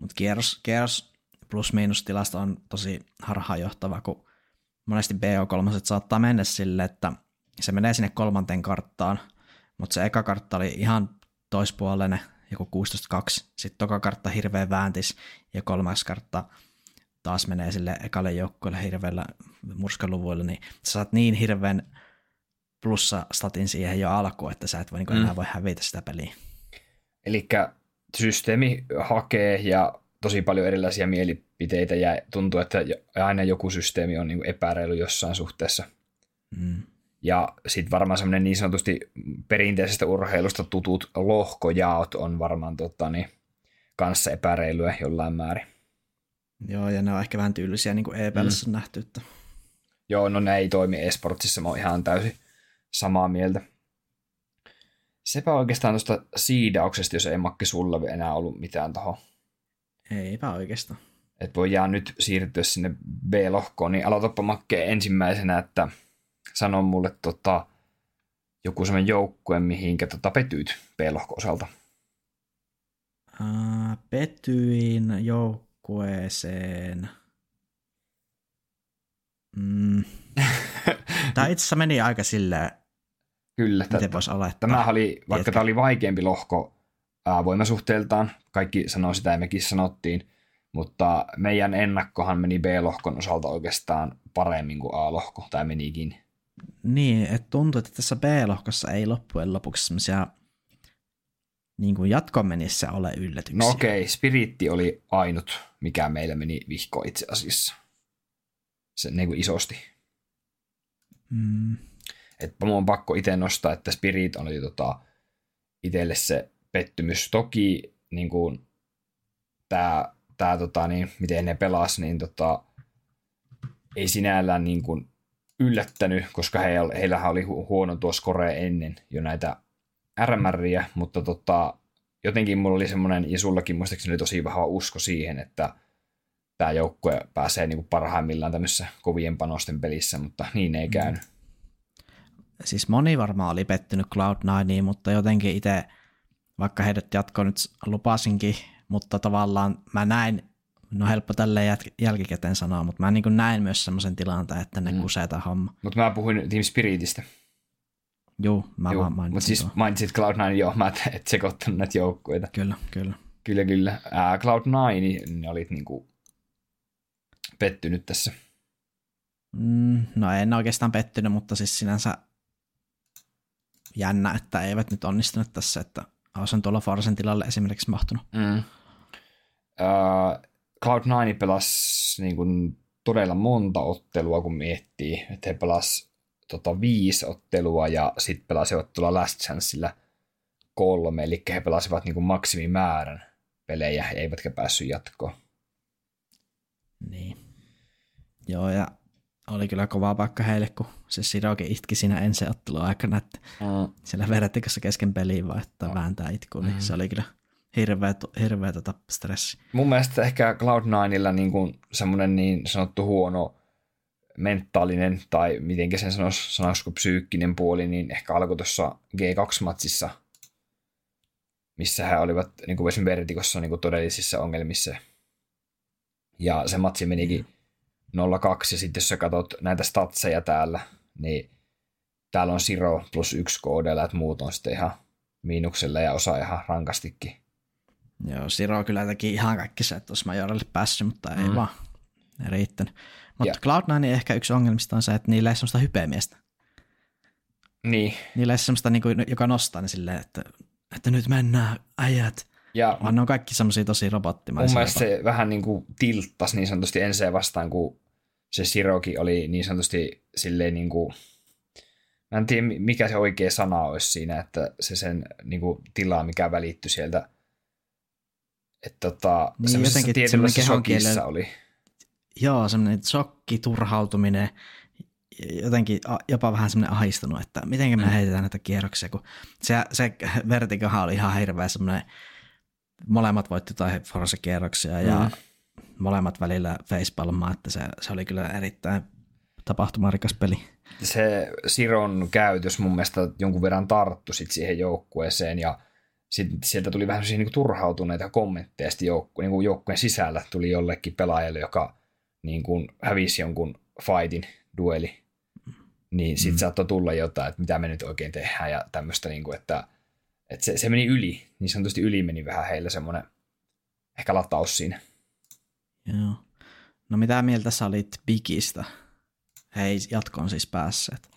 Mutta kierros, kierros plus-miinus tilasta on tosi harhaanjohtava, kun monesti BO3 saattaa mennä sille, että se menee sinne kolmanteen karttaan, mutta se eka kartta oli ihan toispuolelle joku 16-2, sitten toka kartta hirveä vääntis ja kolmas kartta taas menee sille ekalle joukkueelle hirveällä murskeluvuilla, niin sä saat niin hirveän plussa statin siihen jo alkuun, että sä et voi niin enää mm. voi hävitä sitä peliä. Eli systeemi hakee ja tosi paljon erilaisia mielipiteitä ja tuntuu, että aina joku systeemi on niin epäreilu jossain suhteessa. Mm. Ja sitten varmaan semmoinen niin sanotusti perinteisestä urheilusta tutut lohkojaot on varmaan tota, niin, kanssa epäreilyä jollain määrin. Joo, ja ne on ehkä vähän tyylisiä, niin kuin EPLssä mm. nähty. Että... Joo, no ne ei toimi esportsissa, mä oon ihan täysin samaa mieltä. Sepä oikeastaan tuosta siidauksesta, jos ei Makki sulla enää ollut mitään taho. Eipä oikeastaan. Että voidaan nyt siirtyä sinne B-lohkoon, niin aloitapa Makke ensimmäisenä, että – sano mulle tota, joku semmoinen joukkue, mihinkä tota, petyit B-lohko osalta. Uh, petyin joukkueeseen. Mm. Tämä itse asiassa meni aika silleen, Kyllä. Miten voisi olettaa? Tämä oli, vaikka tämä oli vaikeampi lohko ää, voimasuhteeltaan, kaikki sanoo sitä ja mekin sanottiin, mutta meidän ennakkohan meni B-lohkon osalta oikeastaan paremmin kuin A-lohko, tai menikin. Niin, että tuntuu, että tässä B-lohkossa ei loppujen lopuksi semmoisia niin kuin jatkon menissä ole yllätyksiä. No okei, okay, Spiritti oli ainut, mikä meillä meni vihko itse asiassa. Se niin kuin isosti. Mm. Että mun on pakko itse nostaa, että Spirit oli tota, itselle se pettymys. Toki niin kuin, tää, tää, tota, niin, miten ne pelas, niin tota, ei sinällään niin kuin, yllättänyt, koska he, heillähän oli huono tuo score ennen jo näitä RMRiä, mutta tota, jotenkin mulla oli semmoinen, ja sullakin muistaakseni oli tosi vahva usko siihen, että tämä joukkue pääsee niin kuin parhaimmillaan tämmöisessä kovien panosten pelissä, mutta niin ei käynyt. Siis moni varmaan oli pettynyt Cloud9, mutta jotenkin itse, vaikka heidät jatko nyt lupasinkin, mutta tavallaan mä näin, no helppo tälleen jälkikäteen sanoa, mutta mä niin näin myös semmoisen tilanteen, että ne mm. kusee homma. Mutta mä puhuin Team Spiritistä. Joo, mä Joo, vaan mainitsin Mutta siis mainitsit Cloud9, joo, mä et sekoittanut näitä joukkueita. Kyllä, kyllä. Kyllä, kyllä. Ää, Cloud9, niin ne olit niinku pettynyt tässä. Mm, no en oikeastaan pettynyt, mutta siis sinänsä jännä, että eivät nyt onnistuneet tässä, että olisin tuolla Forsen tilalle esimerkiksi mahtunut. Mm. Uh, Cloud9 pelasi niin kuin todella monta ottelua, kun miettii, että he pelasivat tota, viisi ottelua ja sitten pelasivat tuolla Last Chanceillä kolme, eli he pelasivat niin kuin maksimimäärän pelejä, eivätkä päässyt jatkoon. Niin. Joo, ja oli kyllä kova paikka heille, kun se Sirokin itki siinä ensi ottelun aikana, että mm. siellä verrattikossa kesken peliin vaihtaa mm. vääntää itku, niin mm. se oli kyllä hirveä, hirveä tota stressi. Mun mielestä ehkä Cloud9illa niin semmoinen niin sanottu huono mentaalinen tai miten sen sanoisi, sanoisiko psyykkinen puoli, niin ehkä alkoi tuossa G2-matsissa, missä he olivat niin kuin esimerkiksi Vertikossa niin kuin todellisissa ongelmissa. Ja se matsi menikin mm 0,2 ja sitten jos sä katsot näitä statseja täällä, niin täällä on Siro plus yksi koodella, että muut on sitten ihan miinuksella ja osa ihan rankastikin. Joo, Siro kyllä teki ihan kaikki se, että olisi Majoralle päässyt, mutta ei mm. vaan ei riittänyt. Mutta Cloud9 ehkä yksi ongelmista on se, että niillä ei semmoista hypeämiestä. Niin. Niillä ei semmoista, niin kuin, joka nostaa ne silleen, että, että nyt mennään, äijät. Ja Vaan ne on kaikki semmoisia tosi robottimaisia. Mun mielestä se vähän niin kuin tilttasi niin sanotusti ensin vastaan, kun se Siroki oli niin sanotusti silleen niin kuin, mä en tiedä mikä se oikea sana olisi siinä, että se sen niin kuin, tila, mikä välittyi sieltä, että tota, niin, semmoisessa tietynlaisessa shokissa oli. Joo, semmoinen shokki, turhautuminen, jotenkin jopa vähän semmoinen ahistunut, että miten me mm. heitetään näitä kierroksia, kun se, se vertikahan oli ihan hirveä semmoinen molemmat voitti tai Force-kierroksia mm. ja molemmat välillä facepalmaa, että se, se oli kyllä erittäin tapahtumarikas peli. Se Siron käytös mun mielestä jonkun verran tarttu sit siihen joukkueeseen ja sitten sieltä tuli vähän niin turhautuneita kommentteja sitten joukku, niin joukkueen sisällä tuli jollekin pelaajalle, joka niin kuin hävisi jonkun fightin, dueli, niin sitten mm. saattoi tulla jotain, että mitä me nyt oikein tehdään ja tämmöistä, niin kuin, että – että se, se meni yli, niin sanotusti yli meni vähän heillä semmoinen ehkä lataus siinä. Joo. No mitä mieltä sä olit Bigistä? Hei, jatkoon siis päässeet.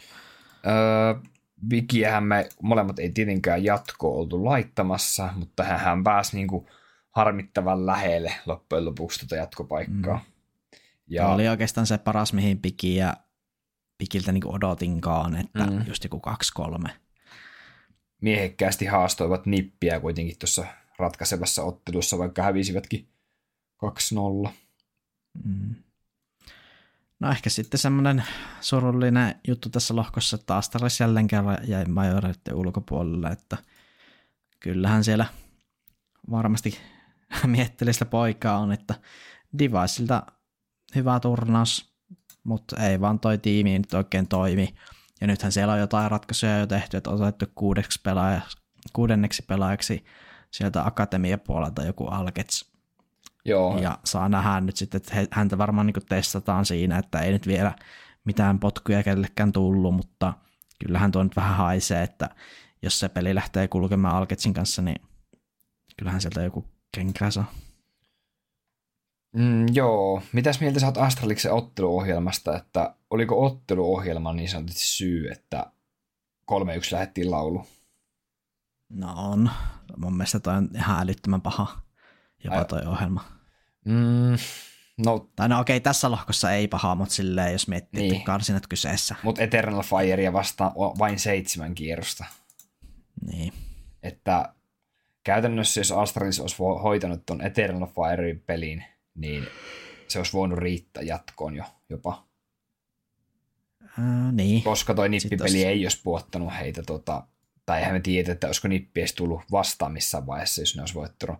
Öö, Bigiähän me molemmat ei tietenkään jatko oltu laittamassa, mutta hän pääsi niinku harmittavan lähelle loppujen lopuksi tuota jatkopaikkaa. Mm. Ja... oli oikeastaan se paras, mihin Bigi ja Bigiltä niinku odotinkaan, että mm. just joku 2-3 miehekkäästi haastoivat nippiä kuitenkin tuossa ratkaisevassa ottelussa, vaikka hävisivätkin 2-0. Mm. No ehkä sitten semmoinen surullinen juttu tässä lohkossa, että Astralis jälleen kerran jäi majoreiden ulkopuolelle, että kyllähän siellä varmasti miettelistä poikaa on, että Deviceilta hyvä turnaus, mutta ei vaan toi tiimi nyt oikein toimi. Ja nythän siellä on jotain ratkaisuja jo tehty, että on otettu kuudeksi pelaaja, kuudenneksi pelaajaksi sieltä akatemiapuolelta joku Alkets. Joo. Ja saa nähdä nyt sitten, että häntä varmaan niin testataan siinä, että ei nyt vielä mitään potkuja kellekään tullut, mutta kyllähän tuo nyt vähän haisee, että jos se peli lähtee kulkemaan Alketsin kanssa, niin kyllähän sieltä joku kenkää saa. Mm, joo. Mitäs mieltä sä oot Astraliksen otteluohjelmasta, että oliko otteluohjelma niin sanotusti syy, että 3-1 lähdettiin laulu? No on. mun mielestä toi on ihan älyttömän paha, jopa Ai- toi ohjelma. Mm, no, Tai no okei, tässä lohkossa ei paha, mutta silleen jos miettii, niin. Että karsinat kyseessä. mutta Eternal Firea vastaan on vain seitsemän kierrosta. Niin. Että käytännössä jos Astralis olisi hoitanut ton Eternal Firein pelin, niin se olisi voinut riittää jatkoon jo jopa. Ää, niin. Koska toi nippipeli tos- ei olisi puottanut heitä, tota, tai eihän me tiedä, että olisiko nippi edes tullut vastaan missään vaiheessa, jos ne olisi voittanut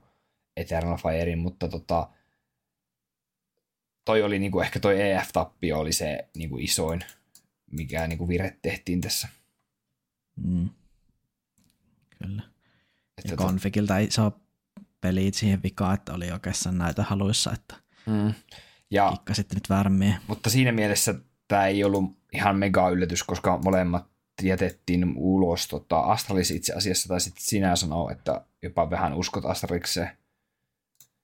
Eternal Firein, mutta tota, toi oli niinku, ehkä toi EF-tappio oli se niinku isoin, mikä niinku vire tehtiin tässä. Mm. Kyllä. Että Ja tota- konfikilta ei saa pelit siihen vikaan, että oli oikeastaan näitä haluissa, että mm. Ja kikkasitte nyt väärämmin. Mutta siinä mielessä tämä ei ollut ihan mega yllätys, koska molemmat jätettiin ulos. Tota, Astralis itse asiassa, tai sitten sinä sanoo, että jopa vähän uskot Astralikseen.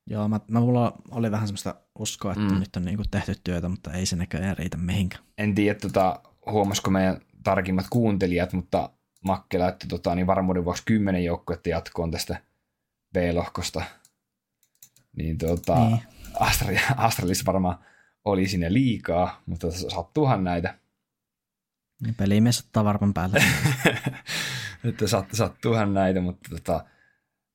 Joo, mä, mä mulla oli vähän semmoista uskoa, että mm. nyt on niinku tehty työtä, mutta ei se näköjään riitä mihinkään. En tiedä, tota, huomasiko meidän tarkimmat kuuntelijat, mutta Makke laittoi tota, niin varmuuden vuoksi kymmenen joukkuetta jatkoon tästä B-lohkosta. Niin, tota, Niin. niin. Astralis, varmaan oli sinne liikaa, mutta sattuuhan näitä. Niin pelimies ottaa varman päälle. että sat, sattuuhan näitä, mutta tota,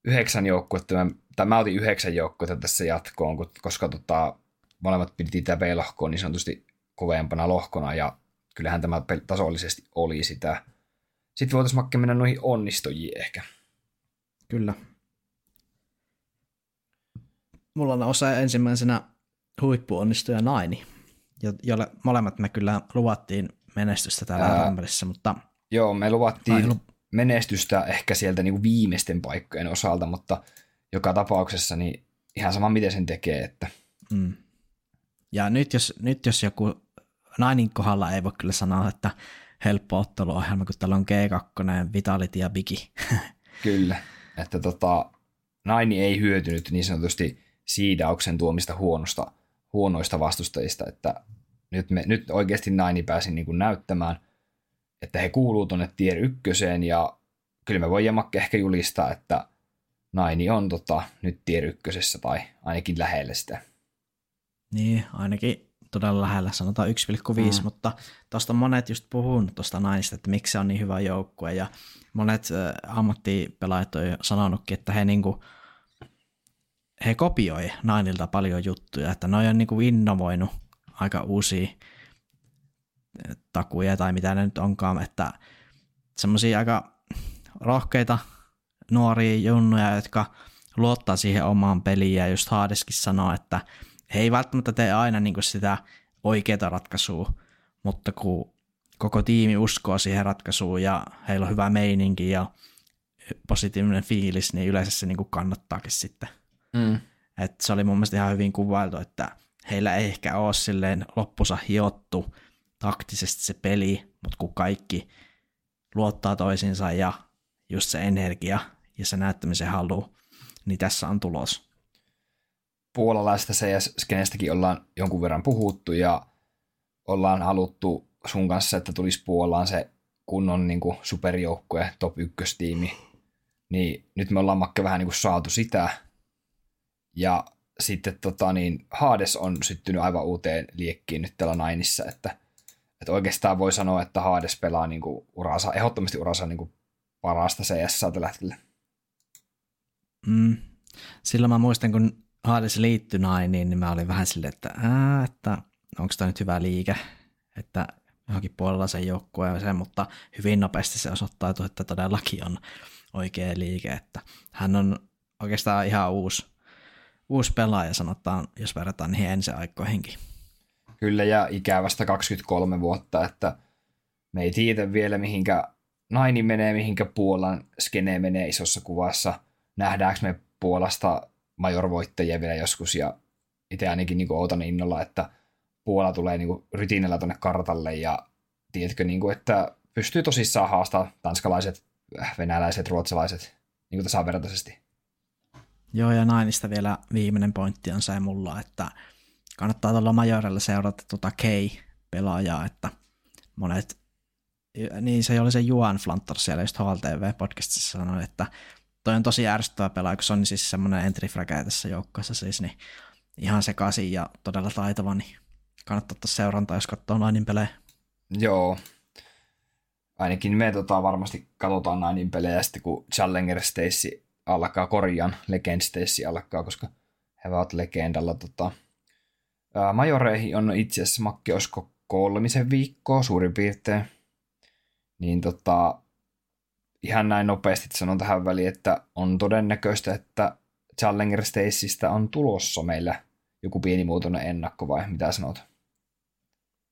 yhdeksän joukkuetta, tai mä otin yhdeksän joukkuetta tässä jatkoon, koska tota, molemmat piti tätä B-lohkoa niin sanotusti kovempana lohkona, ja kyllähän tämä tasollisesti oli sitä. Sitten voitaisiin Makke mennä noihin onnistujiin ehkä. Kyllä. Mulla nousee ensimmäisenä huippuonnistuja Naini, jo- jolle molemmat me kyllä luvattiin menestystä täällä Ää, Rumblissa, mutta Joo, me luvattiin lu- menestystä ehkä sieltä niin kuin viimeisten paikkojen osalta, mutta joka tapauksessa niin ihan sama miten sen tekee, että Mm. Ja nyt jos, nyt jos joku Nainin kohdalla ei voi kyllä sanoa, että helppo otteluohjelma, kun täällä on G2, Vitality ja Bigi. Kyllä, että tota, Naini ei hyötynyt niin sanotusti siidauksen tuomista huonosta, huonoista vastustajista, että nyt, me, nyt oikeasti Naini pääsi niin kuin näyttämään, että he kuuluu tuonne tier ykköseen ja kyllä me Makke ehkä julistaa, että Naini on tota, nyt tier ykkösessä tai ainakin lähellä sitä. Niin, ainakin todella lähellä, sanotaan 1,5, Mm. mutta tuosta monet just puhunut tuosta naista, että miksi se on niin hyvä joukkue, ja monet ammattipelaajat on jo sanonutkin, että he niinku, he kopioi Nainilta paljon juttuja, että ne on niinku innovoinut aika uusia takuja tai mitä ne nyt onkaan, että semmoisia aika rohkeita nuoria junnuja, jotka luottaa siihen omaan peliin ja just Haadeskin sanoo, että he ei välttämättä tee aina niin kuin sitä oikeaa ratkaisua, mutta kun koko tiimi uskoo siihen ratkaisuun ja heillä on hyvä meininki ja positiivinen fiilis, niin yleensä se niin kuin kannattaakin sitten. Mm. Et se oli mun mielestä ihan hyvin kuvailtu, että heillä ei ehkä ole silleen loppusa hiottu taktisesti se peli, mutta kun kaikki luottaa toisiinsa ja just se energia ja se näyttämisen halu, niin tässä on tulos. puolalaista CS-skenestäkin ollaan jonkun verran puhuttu ja ollaan haluttu sun kanssa, että tulisi Puolaan se kunnon niin kuin superjoukkue, top ykköstiimi. Niin nyt me ollaan Makke vähän niin kuin saatu sitä. Ja sitten tota, niin Hades on syttynyt aivan uuteen liekkiin nyt täällä Nainissa, että, että oikeastaan voi sanoa, että Hades pelaa niin kuin uransa, ehdottomasti uransa niin kuin parasta CS tällä hetkellä. Mm. Silloin mä muistan, kun Hades liittyi Nainiin, niin mä olin vähän silleen, että, että onko tämä nyt hyvä liike, että johonkin puolella sen joukkueeseen, mutta hyvin nopeasti se osoittautui, että todellakin on oikea liike, että hän on oikeastaan ihan uusi, uusi pelaaja, sanotaan, jos verrataan niihin ensi aikoihinkin. Kyllä, ja ikävästä 23 vuotta, että me ei tiedä vielä, mihinkä Naini menee, mihinkä Puolan skene menee isossa kuvassa. Nähdäänkö me Puolasta majorvoittajia vielä joskus, ja itse ainakin niin odotan innolla, että Puola tulee niin rytinällä tuonne kartalle, ja tiedätkö, niin kuin, että pystyy tosissaan haastaa tanskalaiset, venäläiset, ruotsalaiset niin kuin tasavertaisesti. Joo, ja Nainista vielä viimeinen pointti on se mulla, että kannattaa tuolla Majorella seurata tuota Kei-pelaajaa, että monet, niin se oli se Juan Flantor siellä just HLTV-podcastissa sanoi, että toi on tosi ärsyttävä pelaaja, kun se on siis semmoinen entry tässä joukkueessa siis, niin ihan sekaisin ja todella taitava, niin kannattaa ottaa seurantaa, jos katsoo Nainin pelejä. Joo. Ainakin me tota, varmasti katsotaan Nainin pelejä sitten, kun Challenger Stacy alkaa korjaan, Legend Stacy alkaa, koska he ovat legendalla. Tota. Majoreihin on itse asiassa makki, olisiko kolmisen viikkoa suurin piirtein. Niin tota, ihan näin nopeasti sanon tähän väliin, että on todennäköistä, että Challenger Stacystä on tulossa meillä joku pienimuotoinen ennakko vai mitä sanot?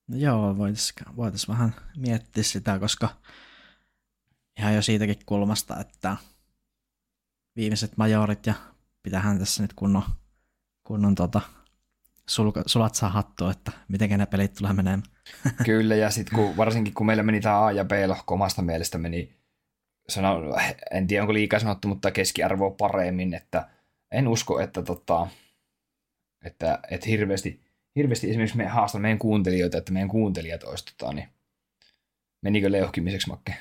No joo, voitaisiin voitais vähän miettiä sitä, koska ihan jo siitäkin kulmasta, että viimeiset majorit ja pitähän tässä nyt kunnon, kunnon tota, sulka, sulat saa hattua, että miten ne pelit tulee menemään. Kyllä, ja sitten kun, varsinkin kun meillä meni tämä A ja B-lohko omasta mielestä meni, sano, en tiedä onko liikaa sanottu, mutta keskiarvo paremmin, että en usko, että, tota, että, että hirveästi, hirveästi esimerkiksi me haastan meidän kuuntelijoita, että meidän kuuntelijat olisi, tota, niin menikö leuhkimiseksi Makke?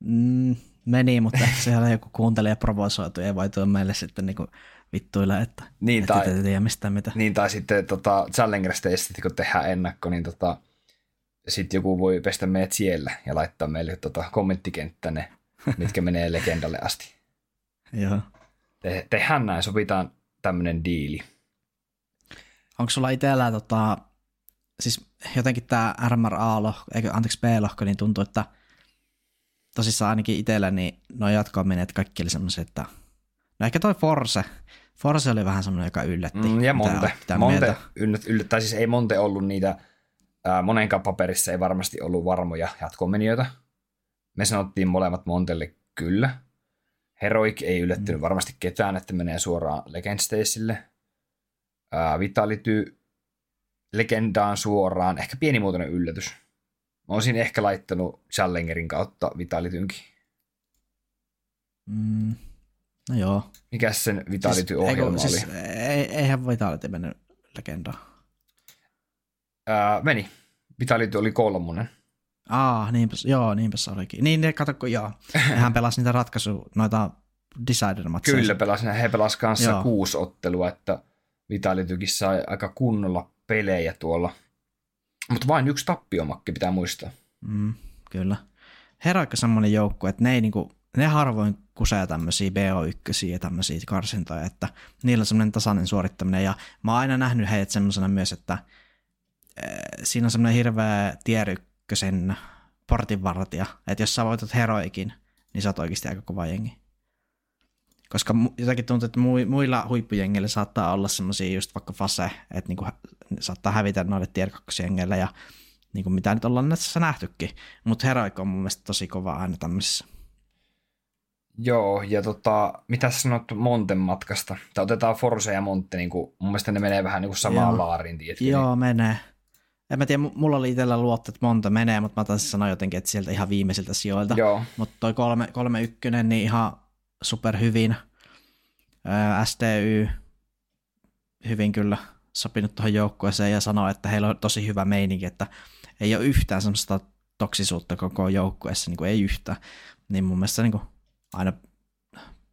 Mm, meni, mutta siellä joku kuuntelija provosoitu ja voi tuo meille sitten niinku vittuilla, että niin, että tai, tiedä mistään mitä. Niin, tai sitten tota, Challenger Stageista, kun tehdään ennakko, niin tota, sitten joku voi pestä meidät siellä ja laittaa meille tota, kommenttikenttä ne, mitkä menee legendalle asti. Joo. Te, tehdään näin, sovitaan tämmöinen diili. Onko sulla itsellä tota, siis jotenkin tämä RMRA-lohko, eikö anteeksi B-lohko, niin tuntuu, että tosissaan ainakin itsellä niin noin jatkoon kaikki oli semmoisia, että no ehkä toi Force, Force oli vähän semmoinen, joka yllätti. Mm, ja Monte. Monte yllätti, yllätti, tai siis ei Monte ollut niitä, ää, monenkaan paperissa ei varmasti ollut varmoja jatkomenijoita. Me sanottiin molemmat Montelle kyllä. Heroic ei yllättynyt mm. varmasti ketään, että menee suoraan Legend Stacelle. Vitality legendaan suoraan, ehkä pienimuotoinen yllätys. Mä olisin ehkä laittanut Challengerin kautta Vitalitynkin. Mm, no joo. Mikäs sen Vitality-ohjelma siis, oli? Siis, eihän Vitality mennyt legendaan. Ää, meni. Vitality oli kolmonen. Aa, niinpä, joo, niinpä se olikin. Niin, ne kato, kun joo. Hän pelasi niitä ratkaisu, noita decider matseja Kyllä pelasi, he pelasi kanssa joo. kuusi ottelua, että Vitalitykin sai aika kunnolla pelejä tuolla. Mutta vain yksi tappiomakki pitää muistaa. Mm, kyllä. Heroikka semmoinen joukko, että ne, ei niinku, ne harvoin kusee tämmöisiä BO1 ja tämmöisiä karsintoja, että niillä on semmoinen tasainen suorittaminen. Ja mä oon aina nähnyt heidät semmoisena myös, että äh, siinä on semmoinen hirveä tier portinvartija, että jos sä voitat heroikin, niin sä oot oikeasti aika kova jengi. Koska jotenkin tuntuu, että muilla huippujengeillä saattaa olla semmoisia just vaikka fase, että niinku saattaa hävitä noille tier ja niinku mitä nyt ollaan näissä nähtykin. Mutta Heroic on mun mielestä tosi kova aina tämmöisissä. Joo, ja tota, mitä sanot Monten matkasta? Tai otetaan Force ja Monte, niin kuin, mun mielestä ne menee vähän niin kuin samaan Joo. laariin, tiedätkö? Joo, menee. En mä tiedä, mulla oli itsellä luotto, että monta menee, mutta mä taisin sanoa jotenkin, että sieltä ihan viimeisiltä sijoilta. Joo. Mutta toi kolme, kolme ykkönen, niin ihan super hyvin. STY hyvin kyllä sopinut tuohon joukkueeseen ja sanoi, että heillä on tosi hyvä meininki, että ei ole yhtään semmoista toksisuutta koko joukkueessa, niin kuin ei yhtään. Niin mun mielestä niin kuin aina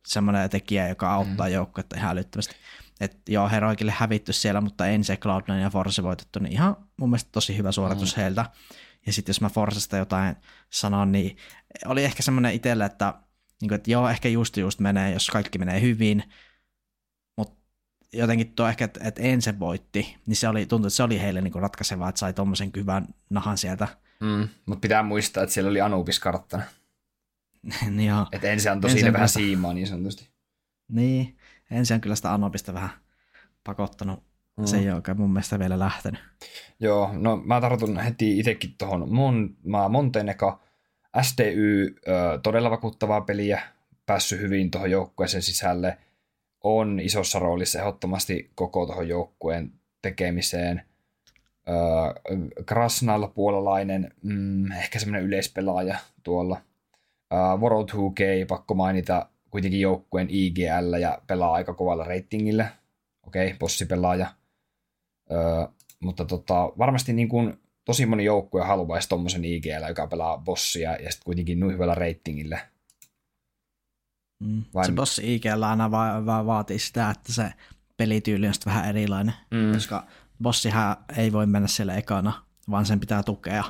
semmoinen tekijä, joka auttaa mm. joukkuetta ihan älyttömästi. Että joo, Heroikille hävitty siellä, mutta en se Cloud9 ja Force voitettu, niin ihan mun mielestä tosi hyvä suoritus mm. heiltä. Ja sitten jos mä Forcesta jotain sanon, niin oli ehkä semmoinen itselle, että niin kuin, että joo, ehkä just just menee, jos kaikki menee hyvin, mutta jotenkin tuo ehkä, että, että Ense voitti, niin se oli, tuntui, että se oli heille niin ratkaisevaa, että sai tuommoisen hyvän nahan sieltä. Mm, mutta pitää muistaa, että siellä oli Anubis karttana. niin joo. Että Ense antoi siinä vähän siimaa niin sanotusti. Niin, Ense on kyllä sitä Anubista vähän pakottanut. Mm. Se ei ole mun mielestä vielä lähtenyt. Joo, no mä tartun heti itsekin tuohon Mon, Monteneka SDY, todella vakuuttavaa peliä, päässyt hyvin tuohon joukkueeseen sisälle, on isossa roolissa ehdottomasti koko tuohon joukkueen tekemiseen. Krasnalla puolalainen, mm, ehkä semmoinen yleispelaaja tuolla. World 2K, pakko mainita kuitenkin joukkueen IGL ja pelaa aika kovalla ratingillä. Okei, okay, bossipelaaja. mutta tota, varmasti niin kuin tosi moni joukkue haluaisi tuommoisen IGL, joka pelaa bossia ja sitten kuitenkin noin hyvällä reitingillä. Mm. Vai... Se bossi IGllä aina va- va- vaatii sitä, että se pelityyli on vähän erilainen, mm. koska bossihan ei voi mennä siellä ekana, vaan sen pitää tukea.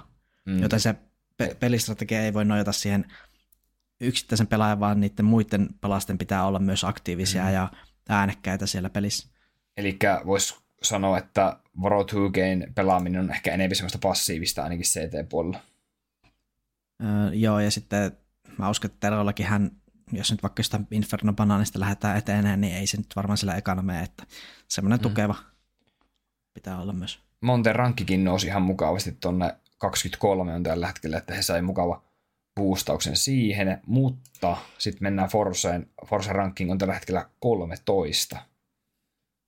Mm. Joten se pe- pelistrategia ei voi nojata siihen yksittäisen pelaajan, vaan niiden muiden pelasten pitää olla myös aktiivisia mm. ja äänekkäitä siellä pelissä. Eli voisi sanoa, että World 2 pelaaminen on ehkä enemmän semmoista passiivista ainakin CT-puolella. Öö, joo, ja sitten mä uskon, että Terollakin hän, jos nyt vaikka sitä Inferno Banaanista lähdetään eteneen, niin ei se nyt varmaan sillä ekana mene, että semmoinen mm. tukeva pitää olla myös. Monten rankkikin nousi ihan mukavasti tuonne 23 on tällä hetkellä, että he sai mukava boostauksen siihen, mutta sitten mennään Forseen. Force ranking on tällä hetkellä 13.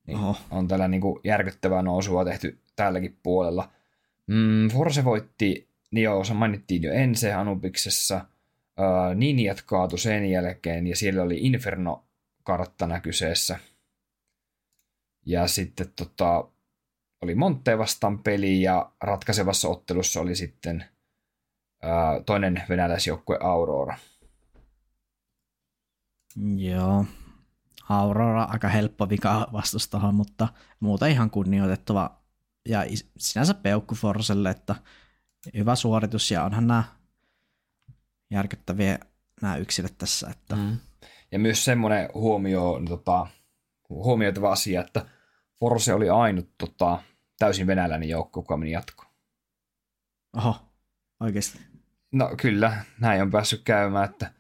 Niin Oho. on tällä niin kuin järkyttävää nousua tehty tälläkin puolella. Mm, Force voitti, niin joo, se mainittiin jo Ense Anubiksessa. Uh, Ninjat kaatu sen jälkeen ja siellä oli Inferno-karttana kyseessä. Ja sitten tota, oli Monte vastaan peli ja ratkaisevassa ottelussa oli sitten uh, toinen venäläisjoukkue Aurora. Joo, Aurora aika helppo vika vastustahan, mutta muuta ihan kunnioitettava ja sinänsä peukku Forselle, että hyvä suoritus ja onhan nämä järkyttäviä nämä yksilöt tässä. Että. Mm. Ja myös semmoinen huomio, tota, huomioitava asia, että Forse oli ainut tota, täysin venäläinen joukko, joka meni jatkoon. Oho, oikeasti. No kyllä, näin on päässyt käymään, että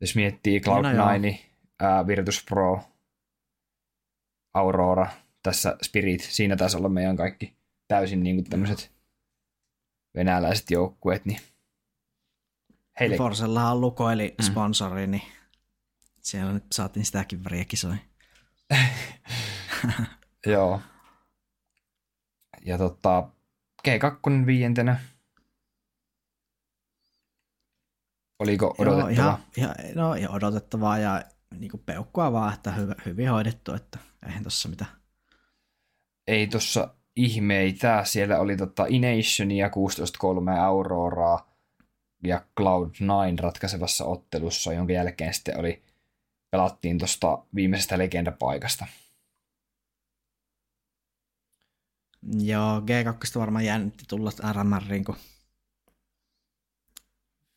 jos miettii Cloud9, niin, no Virtus Pro, Aurora, tässä Spirit, siinä taisi olla meidän kaikki täysin niin kuin tämmöiset venäläiset joukkueet, niin heille... Forsella on Luko eli mm. sponsori, niin siellä nyt saatiin sitäkin väriä. Joo. Ja tota, G2 viientenä. Oliko odotettava? Joo, ihan, ihan, no, ihan odotettavaa ja niin kuin peukkua vaan, että hyvin, hyvin hoidettu, että eihän tossa mitään. Ei tossa ihmeitä. Siellä oli tota Inationia 16-3 Auroraa ja Cloud9 ratkaisevassa ottelussa, jonka jälkeen sitten oli, pelattiin tuosta viimeisestä legendapaikasta. Joo, G2 varmaan jännitti tulla RMRiin, kun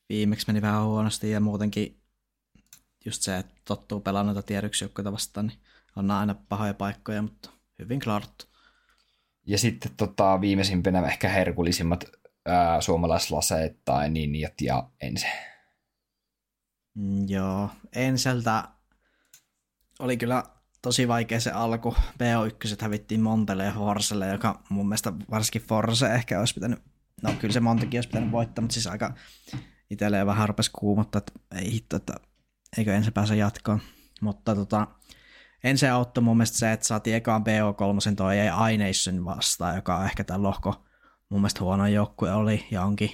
viimeksi meni vähän huonosti ja muutenkin just se, että tottuu pelaamaan noita tiedyksijoukkoita vastaan, niin on aina pahoja paikkoja, mutta hyvin klaarattu. Ja sitten tota, viimeisimpänä ehkä herkullisimmat ää, suomalaislaseet tai ninjat ja ensi. Mm, joo, enseltä oli kyllä tosi vaikea se alku. BO1 hävittiin Montelle ja Forselle, joka mun mielestä varsinkin Forse ehkä olisi pitänyt, no kyllä se Montekin olisi pitänyt voittaa, mutta siis aika itselleen vähän rupesi kuumottaa, että ei hitto, että eikö ensin pääse jatkoon. Mutta tota, ensin auttoi mun mielestä se, että saatiin ekaan BO3 toi ei Aination vastaan, joka on ehkä tämän lohko mun mielestä huono joukkue oli ja onkin.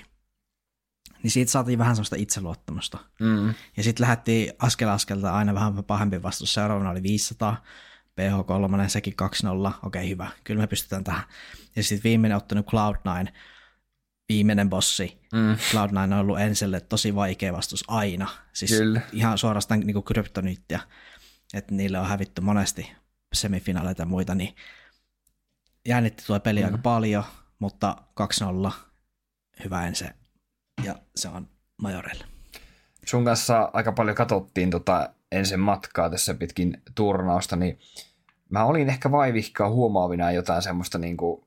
Niin siitä saatiin vähän sellaista itseluottamusta. Mm. Ja sitten lähdettiin askel askelta aina vähän pahempi vastus. Seuraavana oli 500, PH3, sekin 2-0. Okei, hyvä. Kyllä me pystytään tähän. Ja sitten viimeinen ottanut Cloud9, viimeinen bossi. Mm. Cloud9 on ollut ensille tosi vaikea vastus aina. Siis Kyllä. ihan suorastaan niin kuin kryptonyyttiä. Että niille on hävitty monesti semifinaaleita ja muita, niin jännitti tuo peli mm. aika paljon, mutta 2-0, hyvä ensi. Ja se on Majorelle. Sun kanssa aika paljon katsottiin tota ensin matkaa tässä pitkin turnausta, niin mä olin ehkä vaivihkaa huomaavina jotain semmoista niin kuin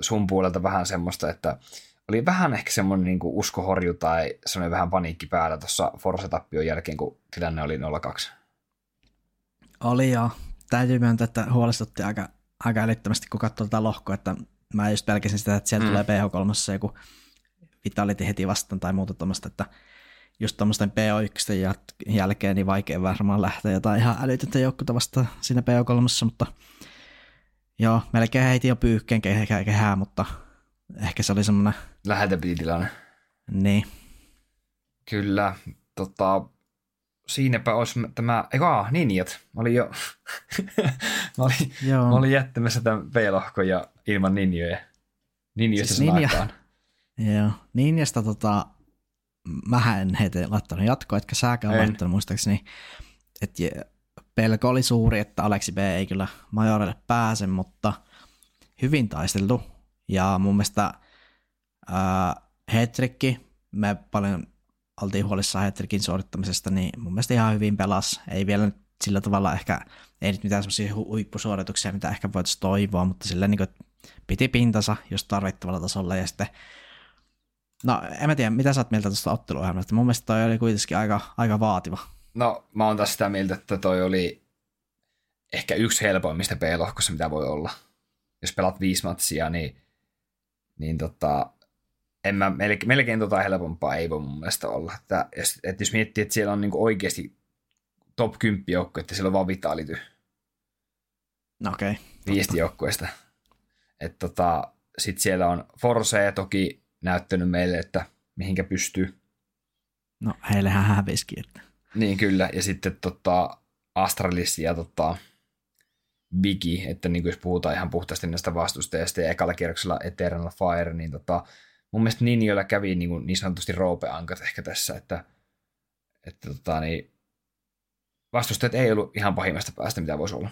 sun puolelta vähän semmoista, että oli vähän ehkä semmoinen niin uskohorju tai semmoinen vähän paniikki päällä tuossa Force-tappion jälkeen, kun tilanne oli 0-2. Oli joo. Täytyy myöntää, että huolestutti aika, aika älyttömästi, kun katsoi tätä lohkoa, että mä just pelkäsin sitä, että sieltä mm. tulee PH3 joku Vitality heti vastaan tai muuta tuommoista, että just tuommoisten PO1 jälkeen niin vaikea varmaan lähteä jotain ihan älytöntä joukkuetta vastaan siinä PO3, mutta Joo, melkein heitin jo pyyhkeen kehää, mutta ehkä se oli semmoinen... Läheltä tilanne. Niin. Kyllä, tota, siinäpä olisi tämä, eikä ninjat, mä olin jo, mä, olin, Joo. mä olin jättämässä tämän V-lohkon ja ilman ninjoja. Ninjoista siis ninja, Joo, ninjasta tota, mä en heitä laittanut jatkoa, etkä säkään En. laittanut muistaakseni, että pelko oli suuri, että Aleksi B ei kyllä majorille pääse, mutta hyvin taisteltu. Ja mun mielestä ää, Hetrikki, me paljon oltiin huolissaan Hetrikin suorittamisesta, niin mun mielestä ihan hyvin pelas. Ei vielä nyt sillä tavalla ehkä, ei nyt mitään semmoisia hu- huippusuorituksia, mitä ehkä voitaisiin toivoa, mutta sillä niin piti pintansa just tarvittavalla tasolla ja sitten No, en mä tiedä, mitä sä oot mieltä tuosta otteluohjelmasta. Mun mielestä toi oli kuitenkin aika, aika vaativa. No, mä oon taas sitä mieltä, että toi oli ehkä yksi helpoimmista B-lohkossa, mitä voi olla. Jos pelaat viisi matsia, niin, niin tota, en mä, melkein, melkein tota helpompaa ei voi mun mielestä olla. Että, jos, että jos miettii, että siellä on niinku oikeasti top 10 joukko, että siellä on vaan Vitality No okei. Okay. viisti joukkueesta. Että tota, sit siellä on Forse toki näyttänyt meille, että mihinkä pystyy. No heillehän hävisikin. Että. Niin kyllä, ja sitten tota, Astralis ja tota, Bigi, että niin jos puhutaan ihan puhtaasti näistä vastustajista ja ekalla kierroksella Eternal Fire, niin tota, mun mielestä Ninjoilla kävi niin, kuin niin sanotusti roopeankat ehkä tässä, että, että tota, niin, vastustajat ei ollut ihan pahimmasta päästä, mitä voisi olla.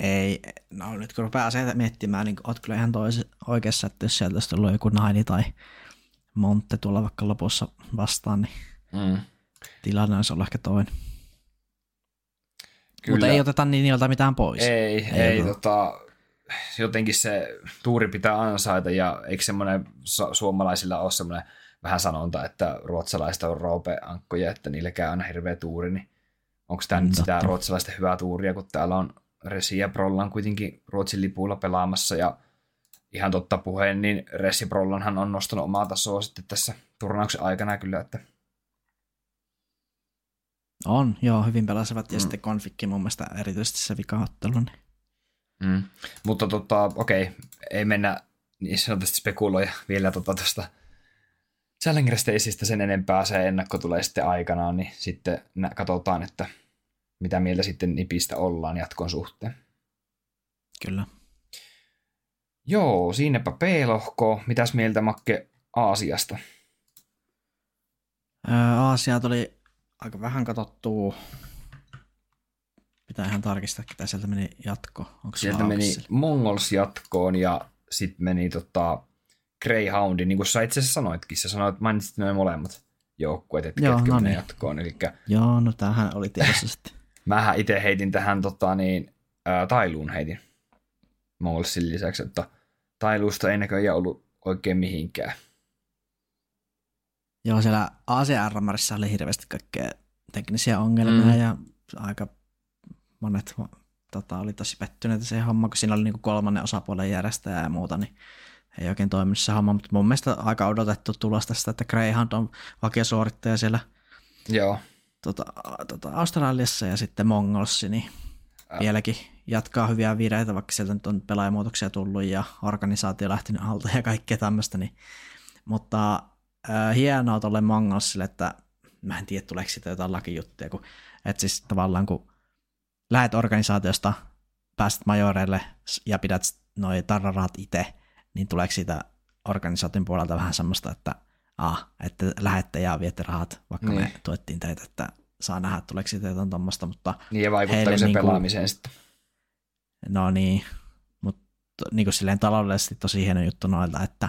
Ei, no nyt kun asiaa miettimään, niin oot kyllä ihan tois, oikeassa, että jos sieltä olisi tullut joku Naini tai Montte tuolla vaikka lopussa vastaan, niin Mm. Tilanne olisi ollut ehkä toinen. Kyllä. Mutta ei oteta Ninjolta mitään pois. Ei, ei, ei ole. tota, jotenkin se tuuri pitää ansaita ja eikö semmoinen su- suomalaisilla ole semmoinen vähän sanonta, että ruotsalaista on roopeankkoja, että niillä käy aina hirveä tuuri, niin onko tämä nyt sitä Totta. ruotsalaista hyvää tuuria, kun täällä on Resi ja Brollan kuitenkin Ruotsin lipuilla pelaamassa ja ihan totta puheen, niin Resi Brollanhan on nostanut omaa tasoa sitten tässä turnauksen aikana kyllä, että On, joo, hyvin pelasivat. Ja Mm. sitten konfikki mun mielestä erityisesti se vikaottelu. Niin. Mm. Mutta tota, okei, ei mennä niin sanotusti spekuloja vielä tota tuosta Challenger Stageista sen enempää. Se ennakko tulee sitten aikanaan, niin sitten nä- katsotaan, että mitä mieltä sitten nipistä ollaan jatkon suhteen. Kyllä. Joo, siinäpä P-lohko. Mitäs mieltä Makke Aasiasta? Öö, Aasia tuli aika vähän katsottua. Pitää ihan tarkistaa, ketä sieltä meni jatko. Onko Sieltä meni siellä? Mongols jatkoon ja sitten meni tota Greyhoundin, niin kuin sä itse asiassa sanoitkin. Sä sanoit, mainitsit ne molemmat joukkueet, että Joo, ketkä no niin. jatkoon. Eli Joo, no tämähän oli tiedossa sitten. Mähän itse heitin tähän tota, niin, ää, Tailuun heitin Mongolsin lisäksi, että Tailuusta ei näköjään ollut oikein mihinkään. Joo, siellä ACR-marissa oli hirveästi kaikkea teknisiä ongelmia Mm. ja aika monet tota, oli tosi pettyneitä se homma, kun siinä oli niinku kolmannen osapuolen järjestäjä ja muuta, niin ei oikein toiminut se homma, mutta mun mielestä aika odotettu tulos tästä, että Greyhound on vakiosuorittaja siellä Joo, tota, tota, Australiassa ja sitten Mongolsi, niin Ä- vieläkin jatkaa hyviä vireitä, vaikka sieltä nyt on pelaajamuutoksia tullut ja organisaatio lähtenyt alta ja kaikkea tämmöistä, niin, mutta äh, hienoa tuolle Mongolsille, että mä en tiedä tuleeko siitä jotain lakijuttuja, kun, että siis tavallaan kun lähet organisaatiosta, pääset majoreille ja pidät noi tarrarahat itse, niin tuleeko siitä organisaation puolelta vähän semmoista, että ah, että lähette ja viette rahat, vaikka niin. Niin. me tuettiin teitä, että saa nähdä, tuleeko siitä jotain tuommoista, mutta niin ja vaikuttaako se niinku- pelaamiseen sitten. no niin, mutta niin kuin silleen taloudellisesti tosi hieno juttu noilta, että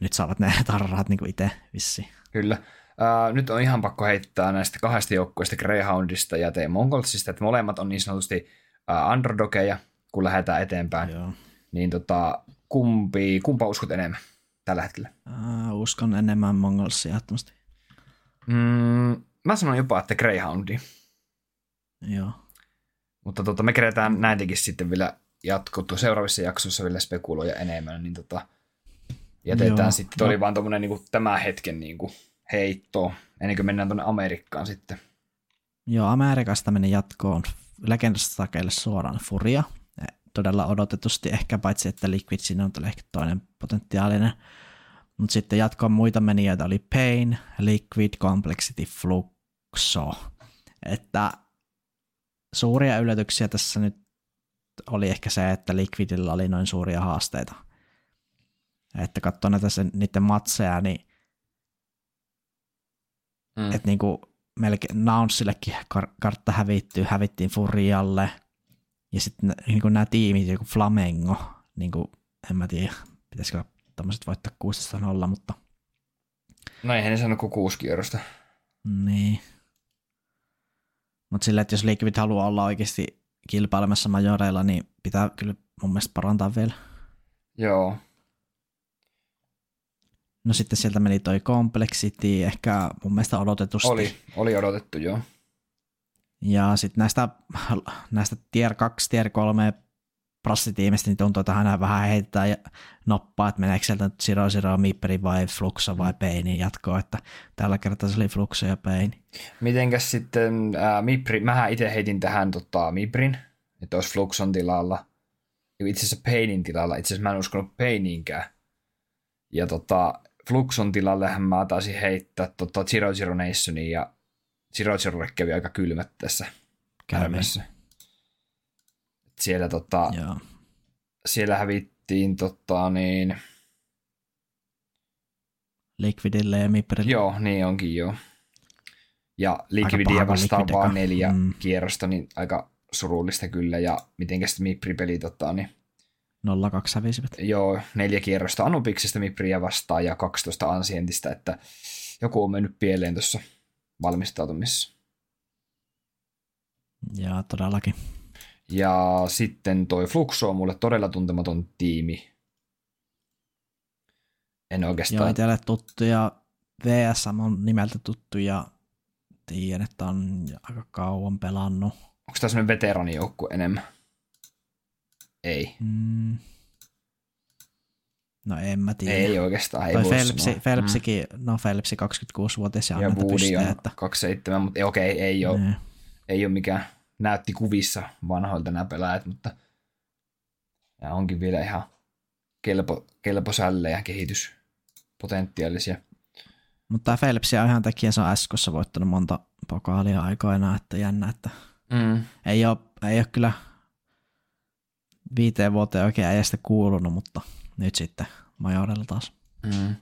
nyt saavat ne tarrahat niin itse vissi. Kyllä. Ää, nyt on ihan pakko heittää näistä kahdesta joukkueesta Greyhoundista ja T Mongolsista, että molemmat on niin sanotusti ää, underdogeja, kun lähdetään eteenpäin. Joo. Niin tota, kumpi, kumpa uskot enemmän tällä hetkellä? Uh, uskon enemmän Mongolsia ehdottomasti. Mm, mä sanon jopa, että Greyhoundi. Joo. Mutta tota, me kerätään näitäkin sitten vielä jatkottu seuraavissa jaksoissa vielä spekuloja enemmän, niin tota, jätetään Joo. sitten. Tuo oli No. vaan tuommoinen niin tämän hetken niin kuin heitto, ennen kuin mennään tuonne Amerikkaan sitten. Joo, Amerikasta meni jatkoon legendasta takeille suoraan Furia. Todella odotetusti ehkä, paitsi että Liquid siinä on ehkä toinen potentiaalinen. Mutta sitten jatkoon muita menijöitä oli Pain, Liquid, Complexity, Fluxo. Että suuria yllätyksiä tässä nyt oli ehkä se, että Liquidilla oli noin suuria haasteita. Että katsoo näitä sen, niiden matseja, niin mm. että niinku melkein Naunsillekin kar- kartta hävittyy, hävittiin Furialle, ja sitten niinku nämä tiimit, joku Flamengo, niinku, en mä tiedä, pitäisikö tämmöiset voittaa 16-0, mutta... No eihän ne sano kuin kuusi kierrosta. Niin. Mutta sillä, että jos Liquid haluaa olla oikeasti kilpailemassa majoreilla, niin pitää kyllä mun mielestä parantaa vielä. Joo. No sitten sieltä meni toi Complexity, ehkä mun mielestä odotetusti. Oli, oli odotettu, joo. Ja sitten näistä, näistä tier 2, tier 3 prassitiimistä, niin tuntuu, että hän vähän heittää ja noppaa, että meneekö sieltä nyt Zero Zero, Miperi vai Fluxa vai Peini jatkoa, että tällä kertaa se oli Fluxa ja Peini. Mitenkäs sitten ää, Mipri, mähän itse heitin tähän tota, Miprin, että olisi Fluxon tilalla, itse asiassa Peinin tilalla, itse asiassa mä en uskonut Peiniinkään. Ja tota, Fluxon tilalle mä taisin heittää tota Zero Zero Nationin ja Zero Zerolle kävi aika kylmät tässä käymässä. Siellä, tota, Joo. siellä hävittiin tota, niin, Liquidille ja Miprille. Joo, niin onkin joo. Ja Liquidia vastaan vaan neljä mm. kierrosta, niin aika surullista kyllä. Ja mitenkä sitten Mipri-peli tota, niin 0-2 hävisivät. Joo, neljä kierrosta Anubiksesta Mipriä vastaan ja 12 Ansientista, että joku on mennyt pieleen tuossa valmistautumisessa. Ja todellakin. Ja sitten toi Fluxo on mulle todella tuntematon tiimi. En oikeastaan... Joo, itselle tuttu ja VSM on nimeltä tuttu ja tiedän, että on aika kauan pelannut. Onko tämä semmoinen veteranijoukkue enemmän? Ei. Mm. No en mä tiedä. Ei oikeastaan. Ei Toi Phelpsi, Phelpsikin, mm. no Phelpsi 26-vuotias ja, ja Woody on että... 27, mutta okei, okay, ei ole, ne. ei ole mikään näytti kuvissa vanhoilta nämä pelaajat, mutta ja onkin vielä ihan kelpo, kelpo ja kehityspotentiaalisia. Mutta Phelpsia on ihan takia, se on Äskossa voittanut monta pokaalia aikoina, että jännä, että mm. ei, ole, ei ole kyllä viiteen vuoteen oikein äijästä kuulunut, mutta nyt sitten Majorella taas. Mm.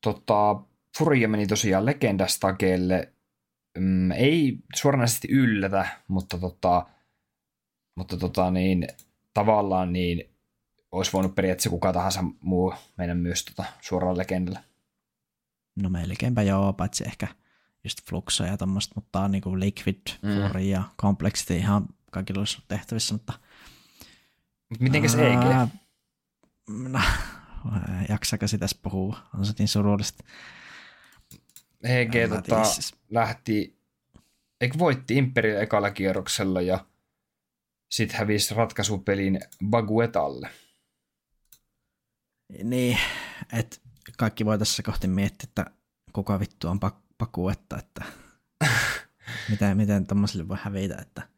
Tota, Furia meni tosiaan legendastakeelle. Mm, ei suoranaisesti yllätä, mutta, tota, mutta tota, niin, tavallaan niin olisi voinut periaatteessa kuka tahansa muu mennä myös tota, suoraan legendalla. No melkeinpä joo, paitsi ehkä just Fluxa ja tämmöistä, mutta on niinku Liquid, mm. Furia Complexity ihan kaikilla olisi tehtävissä, mutta Mitenkäs EG? No, jaksako sitä puhua? On se niin surullista. EG tota, siis. lähti, eikö voitti Imperial ekalla kierroksella ja sitten hävisi ratkaisupelin Baguetalle. Niin, että kaikki voi tässä kohti miettiä, että kuka vittu on Baguetta, että miten, miten tuommoiselle voi hävitä, että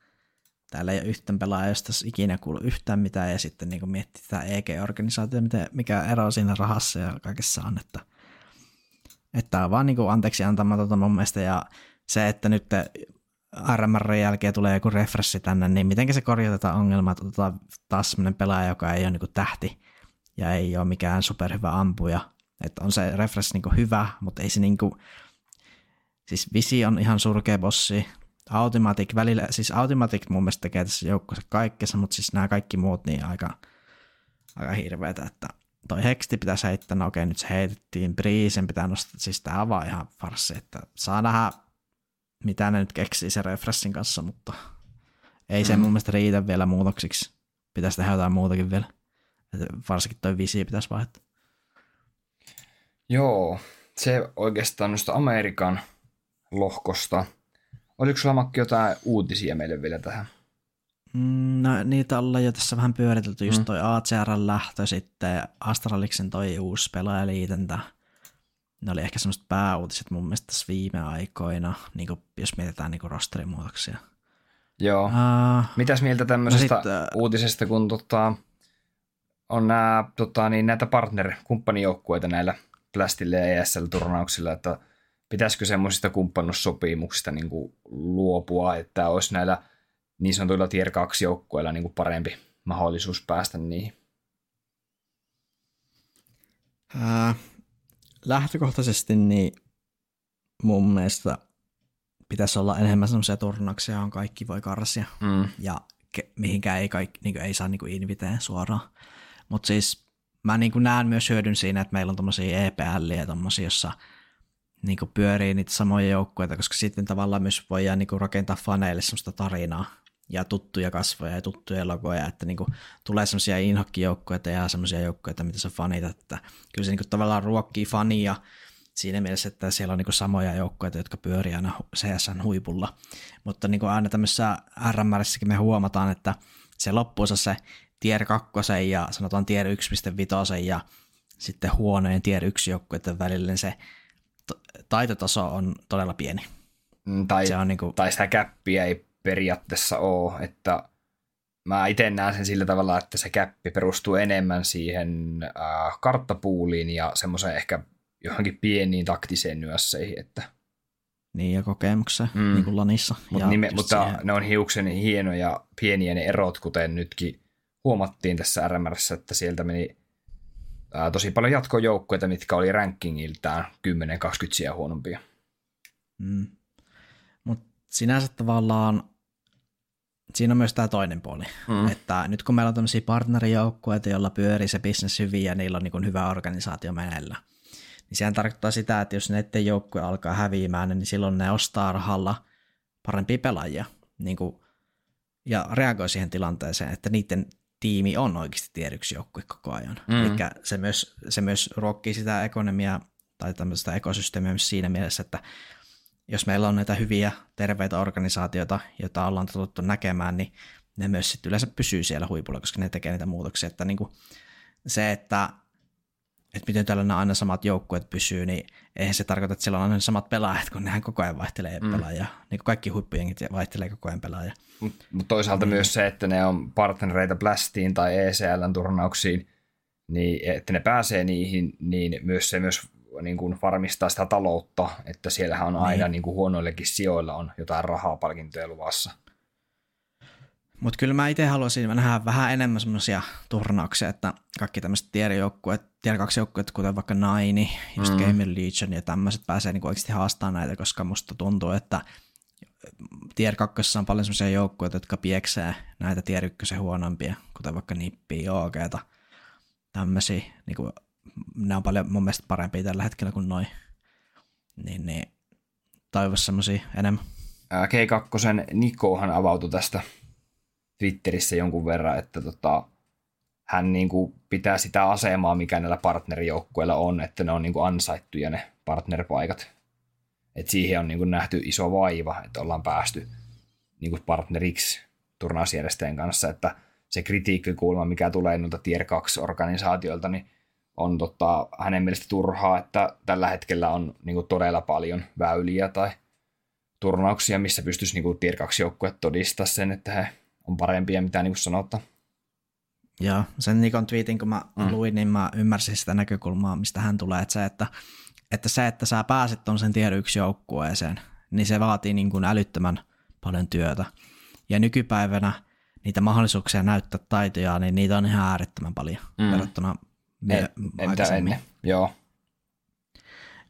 täällä ei ole yhtään pelaajaa, josta ikinä kuulu yhtään mitään, ja sitten niin miettii tätä EG-organisaatiota, mikä ero siinä rahassa ja kaikessa on, että, että on vaan niin kuin anteeksi antamatonta mun mielestä, ja se, että nyt RMR jälkeen tulee joku refressi tänne, niin miten se korjatetaan ongelma, että otetaan taas sellainen pelaaja, joka ei ole niin tähti ja ei ole mikään superhyvä ampuja. Että on se refresh niin hyvä, mutta ei se niin kuin, siis Visi on ihan surkea bossi, Automatic välillä, siis Automatic mun mielestä tekee tässä joukkossa kaikkensa, mutta siis nämä kaikki muut niin aika, aika hirveätä, että toi Hexti pitäisi heittää, no okei nyt se heitettiin, Breezen pitää nostaa, siis tää on vaan ihan farsi, että saa nähdä mitä ne nyt keksii se refreshin kanssa, mutta ei se mm. mun mielestä riitä vielä muutoksiksi. Pitäisi tehdä jotain muutakin vielä. Että varsinkin toi visi pitäisi vaihtaa. Joo, se oikeastaan noista Amerikan lohkosta – Oliko sulla Makki jotain uutisia meille vielä tähän? Mm, no niitä ollaan jo tässä vähän pyöritelty, just mm. toi ACRn lähtö sitten, Astraliksen toi uusi pelaajaliitäntä. Ne oli ehkä semmoiset pääuutiset mun mielestä tässä viime aikoina, niin kuin, jos mietitään niin rosterimuutoksia. Joo. Uh, Mitäs mieltä tämmöisestä no sit, uh, uutisesta, kun tota, on nää, tota, niin näitä partner-kumppanijoukkueita näillä Plastille ja ESL-turnauksilla, että pitäisikö semmoisista kumppanussopimuksista niin kuin luopua, että olisi näillä niin sanotuilla tier 2 joukkueilla niin kuin parempi mahdollisuus päästä niihin? Ää, lähtökohtaisesti niin mun mielestä pitäisi olla enemmän semmoisia turnauksia, johon kaikki voi karsia. Mm. Ja ke- mihinkään ei, kaikki, niin ei saa niin inviteen suoraan. Mutta siis mä niin näen myös hyödyn siinä, että meillä on tommosia EPL ja tommosia, jossa niin pyörii niitä samoja joukkueita, koska sitten tavallaan myös voidaan niin rakentaa faneille semmoista tarinaa ja tuttuja kasvoja ja tuttuja logoja, että niin kuin tulee semmoisia inhokkijoukkueita ja semmoisia joukkueita, mitä sä fanitat, että kyllä se niin kuin tavallaan ruokkii fania siinä mielessä, että siellä on niin kuin samoja joukkueita, jotka pyörii aina CSN huipulla, mutta niin kuin aina tämmöisessä RMRissäkin me huomataan, että se loppuunsa se tier 2 ja sanotaan tier 1.5 ja sitten huonojen tier 1 joukkueiden välillä niin se taitotaso on todella pieni. Mm, tai, se on niin kuin... tai sitä käppiä ei periaatteessa ole, että mä itse näen sen sillä tavalla, että se käppi perustuu enemmän siihen äh, karttapuuliin ja semmoiseen ehkä johonkin pieniin taktiseen nyösseihin, että niin, ja kokemukseen, mm. niin kuin Lanissa. Mut nime, mutta siihen. ne on hiuksen hienoja pieniä ne erot, kuten nytkin huomattiin tässä RMRssä, että sieltä meni ää, tosi paljon jatkojoukkoita, mitkä oli rankingiltään 10-20 sijaa huonompia. Mm. Mutta sinänsä tavallaan siinä on myös tämä toinen puoli, mm. että nyt kun meillä on tämmöisiä partnerijoukkueita, joilla pyörii se business hyvin ja niillä on niin hyvä organisaatio meneillä, niin sehän tarkoittaa sitä, että jos näiden joukkue alkaa häviämään, niin silloin ne ostaa rahalla parempia pelaajia niin kuin, ja reagoi siihen tilanteeseen, että niiden tiimi on oikeasti tiedyksi joukkue koko ajan. Mm. Eli se myös, se myös ruokkii sitä ekonomiaa tai tämmöistä ekosysteemiä myös siinä mielessä, että jos meillä on näitä hyviä, terveitä organisaatioita, joita ollaan totuttu näkemään, niin ne myös sitten yleensä pysyy siellä huipulla, koska ne tekee niitä muutoksia. Että niin kuin se, että, että miten tällainen aina samat joukkueet pysyy, niin eihän se tarkoita, että siellä on aina samat pelaajat, kun nehän koko ajan vaihtelee mm. pelaajia. Niin kuin kaikki huippujengit vaihtelee koko ajan pelaajia. Mutta mut toisaalta niin. myös se, että ne on partnereita Blastiin tai ECLn turnauksiin, niin että ne pääsee niihin, niin myös se myös niin kuin varmistaa sitä taloutta, että siellähän on niin. aina niin kuin huonoillekin sijoilla on jotain rahaa palkintoja luvassa. Mutta kyllä mä itse haluaisin nähdä vähän enemmän semmoisia turnauksia, että kaikki tämmöiset tier, tier 2 joukkueet, kuten vaikka Naini, just mm. Game Legion ja tämmöiset pääsee niinku oikeasti haastamaan näitä, koska musta tuntuu, että tier 2 on paljon semmoisia joukkueita, jotka pieksää näitä tier 1 huonompia, kuten vaikka Nippi, OGta, tämmöisiä, niinku ne on paljon mun mielestä parempia tällä hetkellä kuin noin. Niin, niin toivoisi semmoisia enemmän. G2 Nikohan avautui tästä Twitterissä jonkun verran, että tota, hän niin kuin pitää sitä asemaa, mikä näillä partnerijoukkueilla on, että ne on niin kuin ansaittuja ne partnerpaikat. Et siihen on niin kuin nähty iso vaiva, että ollaan päästy niin kuin partneriksi turnausjärjestäjän kanssa, että se kritiikkikulma, mikä tulee noilta Tier 2-organisaatioilta, niin on tota, hänen mielestä turhaa, että tällä hetkellä on niin kuin todella paljon väyliä tai turnauksia, missä pystyisi niin kuin Tier 2 joukkueet todistaa sen, että he on parempia, mitä niin sanotaan. Joo, sen Nikon tweetin kun mä mm. luin, niin mä ymmärsin sitä näkökulmaa, mistä hän tulee, että se, että, että, se, että sä pääset sen tier yksi joukkueeseen, niin se vaatii niin kuin älyttömän paljon työtä. Ja nykypäivänä niitä mahdollisuuksia näyttää taitoja, niin niitä on ihan äärettömän paljon mm. verrattuna me, Entä ennen, joo.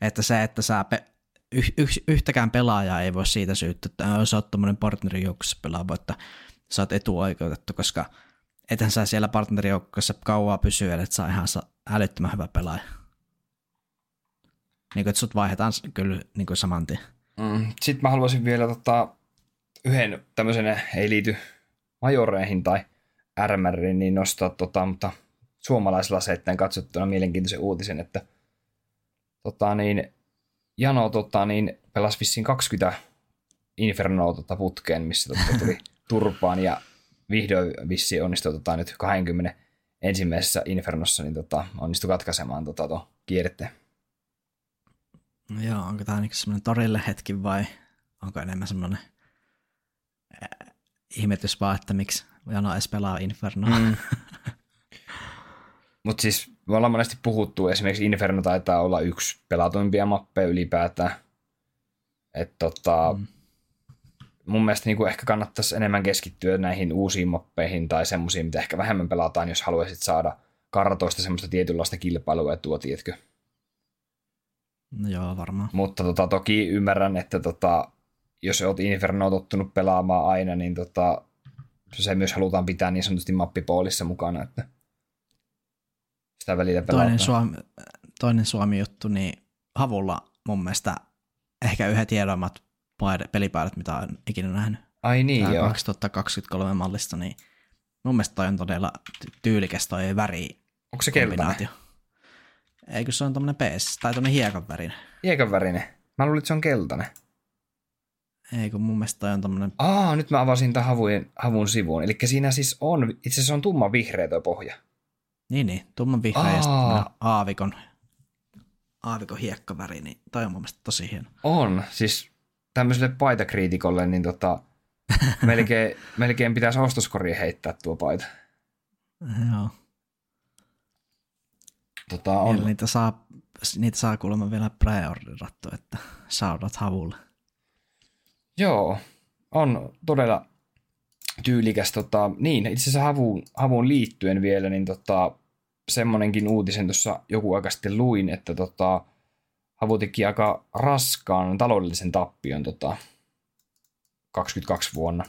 Että se, että sä pe- yh, yh, yhtäkään pelaajaa ei voi siitä syyttää, että jos oot tuommoinen partnerijoukossa pelaava, että sä oot etuoikeutettu, koska ethän sä siellä partnerijoukkoissa kauaa pysyä, että sä ihan älyttömän hyvä pelaaja. Niin kuin, että sut vaihdetaan kyllä niin kuin saman tien. Mm. Sitten mä haluaisin vielä tota, yhden tämmöisen, ei liity majoreihin tai RMRiin, niin nostaa, tota, mutta suomalaisella seitteen katsottuna mielenkiintoisen uutisen, että tota, niin, Jano tota, niin, pelasi vissiin 20 Infernoa tota, putkeen, missä tota, tuli turpaan ja vihdoin vissiin onnistui tota, nyt 20 ensimmäisessä Infernossa, niin tota, onnistui katkaisemaan tota, tuon. No joo, onko tämä niin semmoinen torille hetki vai onko enemmän semmoinen äh, ihmetys vaan, että miksi Jano edes pelaa Infernoa? Mm. Mutta siis me ollaan monesti puhuttu, esimerkiksi Inferno taitaa olla yksi pelatuimpia mappeja ylipäätään. Että tota, mm. Mun mielestä niin kuin ehkä kannattaisi enemmän keskittyä näihin uusiin mappeihin tai semmoisiin, mitä ehkä vähemmän pelataan, jos haluaisit saada kartoista semmoista tietynlaista kilpailua tuo, tiedätkö? No joo, varmaan. Mutta tota, toki ymmärrän, että tota, jos olet Inferno tottunut pelaamaan aina, niin tota, se myös halutaan pitää niin sanotusti mappipoolissa mukana, että sitä välillä pelataan. Toinen Suomi, toinen Suomi-juttu, niin Havulla mun mielestä ehkä yhdet hienoimmat pelipaidat, mitä olen ikinä nähnyt. Ai niin, Tää joo. 2023 mallista, niin mun mielestä toi on todella ty- tyylikäs toi väri Onko se keltainen? Eikö se on tämmönen PS, tai tämmönen hiekan värinen. Hiekan värinen. Mä luulin, että se on keltainen. Ei kun mun mielestä toi on tämmönen, Aa, nyt mä avasin tämän havun, havun sivuun. Eli siinä siis on, itse asiassa on tumma vihreä tuo pohja. niin niin, tumman vihreä ja sitten aavikon, aavikon hiekkaväri, niin toi on mun mielestä tosi hieno. On, siis tämmöiselle paitakriitikolle, niin tota, melkein, melkein pitäisi ostoskoriin heittää tuo paita. Joo. Tota, On. Niitä saa, niitä saa kuulemma vielä preorderattu, että saudat havulle. Joo, on todella tyylikäs. Tota, niin, itse asiassa havuun, havuun liittyen vielä, niin tota, semmonenkin uutisen tuossa joku aika sitten luin, että tota, havu teki aika raskaan taloudellisen tappion tota, 22 vuonna.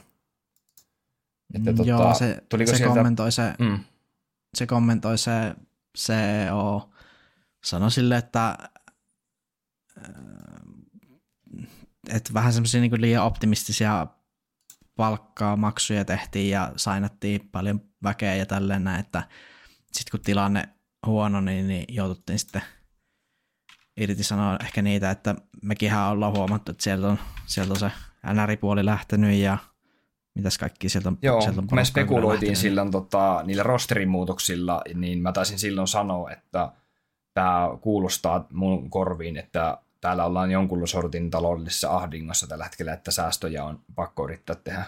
Että, tota, Joo, se, tuliko se sieltä- kommentoi se, Mm, se kommentoi se CEO, sanoi sille, että että vähän semmoisia niin liian optimistisia palkkaa, maksuja tehtiin ja sainattiin paljon väkeä ja tälleen näin, että sitten kun tilanne huono, niin, niin joututtiin sitten irti sanoa ehkä niitä, että mekinhän ollaan huomattu, että sieltä on, sieltä on se NR-puoli lähtenyt ja mitäs kaikki sieltä on, Joo, sieltä on me spekuloitiin silloin tota, niillä rosterin muutoksilla, niin mä taisin silloin sanoa, että tämä kuulostaa mun korviin, että täällä ollaan jonkun sortin taloudellisessa ahdingossa tällä hetkellä, että säästöjä on pakko yrittää tehdä.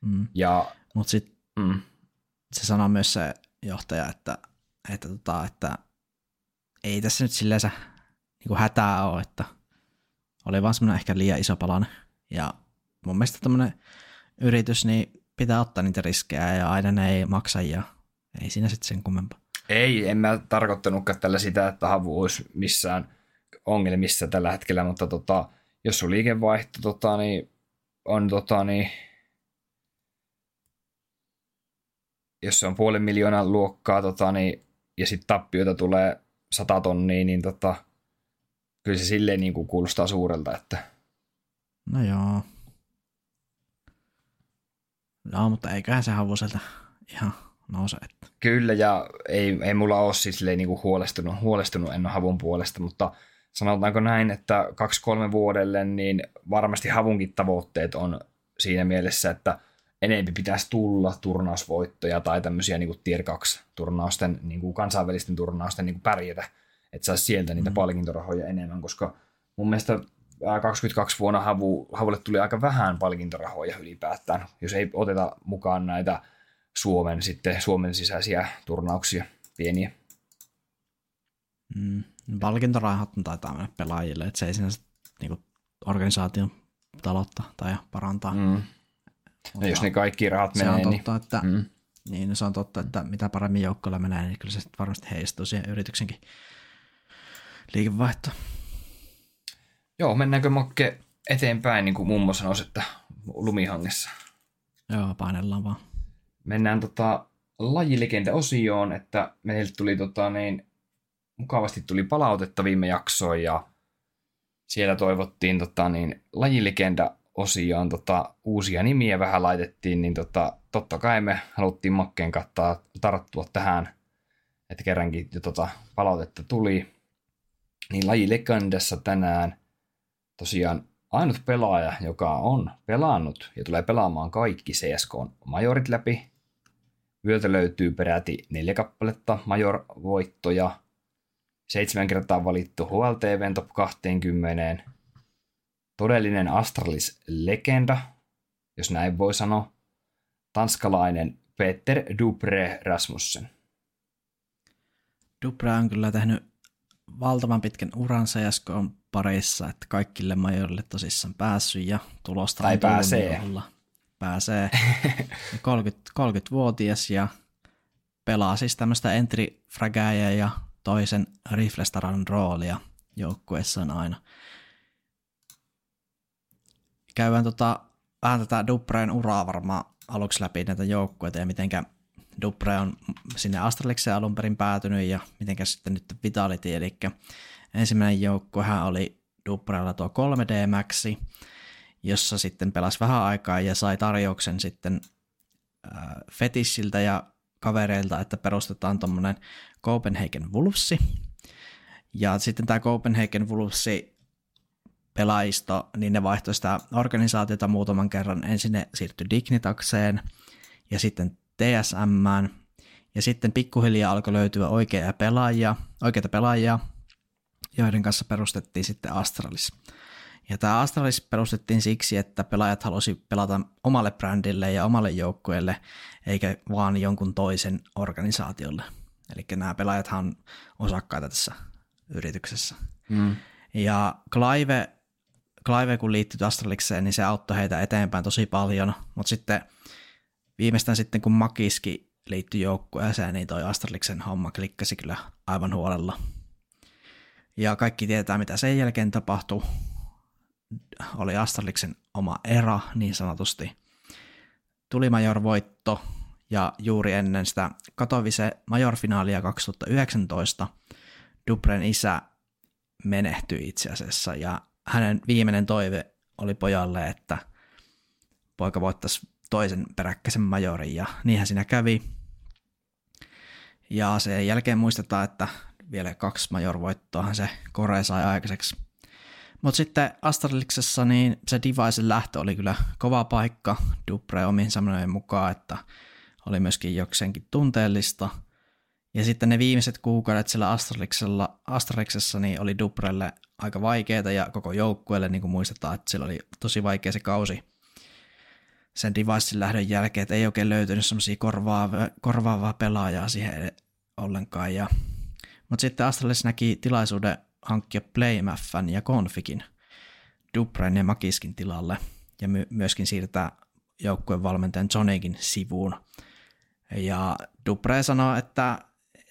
Mm. Ja Mutta sitten mm, se sanoo myös se johtaja, että, että, tota, että ei tässä nyt silleen niin kuin hätää ole, että oli vaan semmoinen ehkä liian iso palanen. Ja mun mielestä tämmöinen yritys, niin pitää ottaa niitä riskejä ja aina ne ei maksa ja ei siinä sitten sen kummempaa. ei, en mä tarkoittanutkaan tällä sitä, että havu olisi missään ongelmissa tällä hetkellä, mutta tota, jos sun liikevaihto tota, niin, on tota, niin, jos se on puolen miljoonan luokkaa tota, niin, ja sitten tappioita tulee sata tonnia, niin tota, kyllä se silleen niin kuin kuulostaa suurelta, että No joo. No, mutta eiköhän se havuselta ihan nouse. Että. Kyllä, ja ei, ei mulla ole siis niin kuin huolestunut, huolestunut en ole havun puolesta, mutta sanotaanko näin, että kaksi-kolme vuodelle, niin varmasti havunkin tavoitteet on siinä mielessä, että enempi pitäisi tulla turnausvoittoja tai tämmöisiä niin kuin tier 2 turnausten, niin kuin kansainvälisten turnausten niin kuin pärjätä, että saisi sieltä niitä Mm. palkintorahoja enemmän, koska mun mielestä ää, 22 vuonna havu, havulle tuli aika vähän palkintorahoja ylipäätään, jos ei oteta mukaan näitä Suomen, sitten Suomen sisäisiä turnauksia, pieniä. Mm. Palkintorahat taitaa mennä pelaajille, että se ei sinänsä niin organisaation taloutta tai parantaa. Mm. Ja jos ne kaikki rahat se menee, on niin... totta, että, Mm. niin, no se on totta, että mitä paremmin joukkoilla menee, niin kyllä se varmasti heijastuu siihen yrityksenkin liikevaihtoon. Joo, mennäänkö Makke eteenpäin, niin kuin mummo sanoisi, että lumihangessa. Joo, painellaan vaan. Mennään tota lajilegenda-osioon, että meille tuli tota, niin, mukavasti tuli palautetta viime jaksoon ja siellä toivottiin tota, niin, lajilegenda-osioon tota, uusia nimiä vähän laitettiin, niin tota, totta kai me haluttiin Makkeen kattaa tarttua tähän, että kerrankin jo tota, palautetta tuli. Niin lajilegendassa tänään tosiaan ainut pelaaja, joka on pelannut ja tulee pelaamaan kaikki CSK-majorit läpi. Vyöltä löytyy peräti neljä kappaletta major-voittoja, seitsemän kertaa valittu HLTVn top 20, todellinen Astralis-legenda, jos näin voi sanoa, tanskalainen Peter Dupré Rasmussen. Dupra on kyllä tehnyt valtavan pitkän uran CSK on parissa, että kaikille majorille tosissaan päässyt ja tulosta Tai on tullut, pääsee. niin olla. Pääsee. 30, 30-vuotias ja pelaa siis tämmöistä entry ja toisen riflestaran roolia joukkueessaan aina. Käydään tota, vähän tätä Dupreen uraa varmaan aluksi läpi näitä joukkueita ja mitenkä Dupre on sinne Astralikseen alun perin päätynyt ja mitenkä sitten nyt Vitality, eli ensimmäinen joukkuehan oli Duprella tuo 3D Maxi, jossa sitten pelasi vähän aikaa ja sai tarjouksen sitten Fetissiltä ja kavereilta, että perustetaan tuommoinen Copenhagen Wolvesi. Ja sitten tämä Copenhagen Wolvesi pelaisto, niin ne vaihtoi sitä organisaatiota muutaman kerran. Ensin ne siirtyi Dignitakseen ja sitten TSM, ja sitten pikkuhiljaa alkoi löytyä oikeita pelaajia, oikeita pelaajia, joiden kanssa perustettiin sitten Astralis. Ja tämä Astralis perustettiin siksi, että pelaajat halusi pelata omalle brändille ja omalle joukkueelle, eikä vaan jonkun toisen organisaatiolle. Eli nämä pelaajat on osakkaita tässä yrityksessä. Mm. Ja Clive, Clive kun liittyi Astralikseen, niin se auttoi heitä eteenpäin tosi paljon, mutta sitten viimeistään sitten kun Makiski liittyi joukkueeseen, niin toi Astraliksen homma klikkasi kyllä aivan huolella. Ja kaikki tietää, mitä sen jälkeen tapahtui. Oli Astraliksen oma era, niin sanotusti. Tuli major-voitto, ja juuri ennen sitä Katowice major-finaalia 2019 Dubren isä menehtyi itse asiassa, ja hänen viimeinen toive oli pojalle, että poika voittaisi toisen peräkkäisen majorin ja niinhän siinä kävi. Ja sen jälkeen muistetaan, että vielä kaksi majorvoittoahan se Kore sai aikaiseksi. Mutta sitten Astraliksessa niin se Devicein lähtö oli kyllä kova paikka Dupre omiin sanojen mukaan, että oli myöskin jokseenkin tunteellista. Ja sitten ne viimeiset kuukaudet siellä Astraliksella, Astraliksessa niin oli Duprelle aika vaikeita ja koko joukkueelle, niin kuin muistetaan, että sillä oli tosi vaikea se kausi sen devicein lähdön jälkeen, että ei oikein löytynyt semmoisia korvaavaa, korvaavaa pelaajaa siihen ollenkaan. Ja, mutta sitten Astralis näki tilaisuuden hankkia Playmaffan ja Configin Dupren ja Makiskin tilalle ja my- myöskin siirtää joukkueen valmentajan Johnikin sivuun. Ja Dupre sanoi, että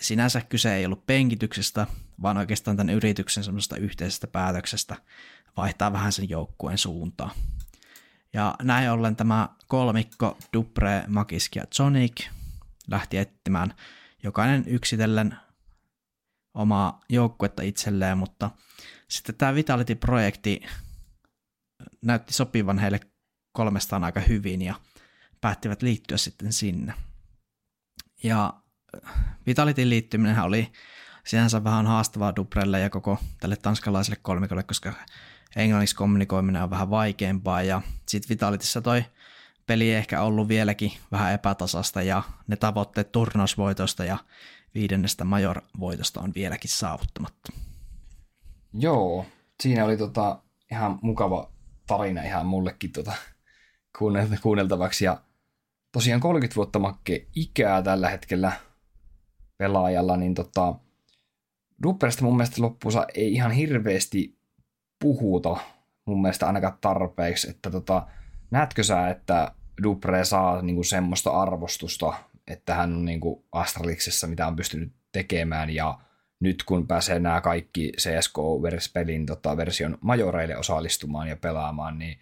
sinänsä kyse ei ollut penkityksestä, vaan oikeastaan tämän yrityksen semmoista yhteisestä päätöksestä vaihtaa vähän sen joukkueen suuntaa. Ja näin ollen tämä kolmikko Dupre, Magisk ja Sonic lähti etsimään jokainen yksitellen omaa joukkuetta itselleen, mutta sitten tämä Vitality-projekti näytti sopivan heille kolmestaan aika hyvin ja päättivät liittyä sitten sinne. Ja Vitalityn liittyminen oli sinänsä vähän haastavaa Duprelle ja koko tälle tanskalaiselle kolmikolle, koska englanniksi kommunikoiminen on vähän vaikeampaa ja sitten Vitalitissa toi peli ehkä ollut vieläkin vähän epätasasta ja ne tavoitteet turnausvoitosta ja viidennestä major-voitosta on vieläkin saavuttamatta. Joo, siinä oli tota ihan mukava tarina ihan mullekin tota kuunneltavaksi ja tosiaan 30 vuotta makke ikää tällä hetkellä pelaajalla, niin tota, Dupperista mun mielestä loppuunsa ei ihan hirveästi puhuta mun mielestä ainakaan tarpeeksi, että tota, näetkö sä, että Dupre saa niinku semmoista arvostusta, että hän on niinku Astraliksessa, mitä on pystynyt tekemään, ja nyt kun pääsee nämä kaikki CSGO-pelin tota, version majoreille osallistumaan ja pelaamaan, niin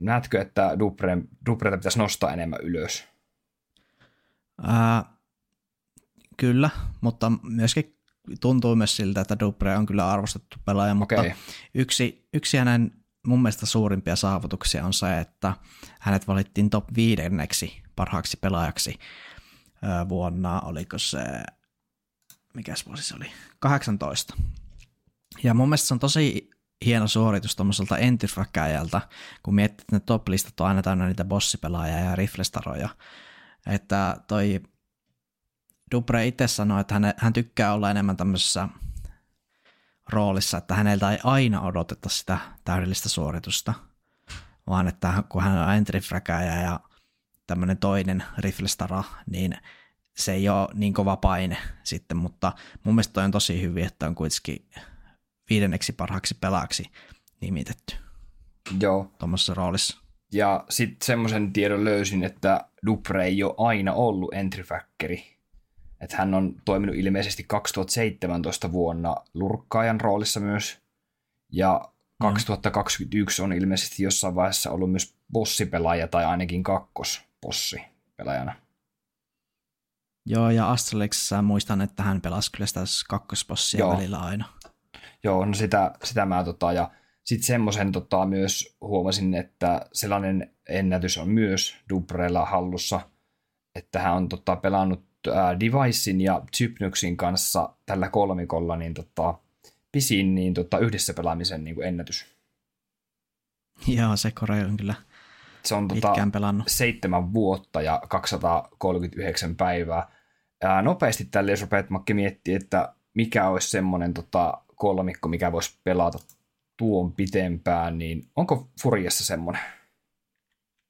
näetkö, että Dupre, Dupreta pitäisi nostaa enemmän ylös? Ää, kyllä, mutta myöskin tuntuu myös siltä, että Dubre on kyllä arvostettu pelaaja, mutta okay. yksi, yksi hänen mun mielestä suurimpia saavutuksia on se, että hänet valittiin top viidenneksi parhaaksi pelaajaksi vuonna, oliko se, mikä vuosi se oli, 18. Ja mun mielestä se on tosi hieno suoritus tuommoiselta entifräkkäjältä, kun miettii, että ne top-listat on aina täynnä niitä bossipelaajia ja riflestaroja. Että toi Dubre itse sanoi, että hän, hän tykkää olla enemmän tämmöisessä roolissa, että häneltä ei aina odoteta sitä täydellistä suoritusta, vaan että kun hän on entry ja tämmöinen toinen riflestara, niin se ei ole niin kova paine sitten, mutta mun mielestä toi on tosi hyvin, että on kuitenkin viidenneksi parhaaksi pelaaksi nimitetty. Joo. Tuommoisessa roolissa. Ja sitten semmoisen tiedon löysin, että Dupre ei ole aina ollut entry Että hän on toiminut ilmeisesti 2017 vuonna lurkkaajan roolissa myös. Ja 2021 on ilmeisesti jossain vaiheessa ollut myös bossipelaaja tai ainakin kakkosbossi pelaajana. Joo, ja Astralixissa muistan, että hän pelasi kyllä sitä kakkosbossia Joo. välillä aina. Joo, no sitä, sitä mä tota, ja sitten semmoisen tota, myös huomasin, että sellainen ennätys on myös Dubrella hallussa, että hän on tota, pelannut äh, Devicein ja Typnyxin kanssa tällä kolmikolla niin tota, pisin niin tota, yhdessä pelaamisen niin kuin ennätys. Joo, se Kore on kyllä se on tota, pelannut. seitsemän vuotta ja 239 päivää. Ää, nopeasti tälle, jos rupeat Makki miettiä, että mikä olisi semmoinen tota, kolmikko, mikä voisi pelata tuon pitempään, niin onko Furiassa semmoinen?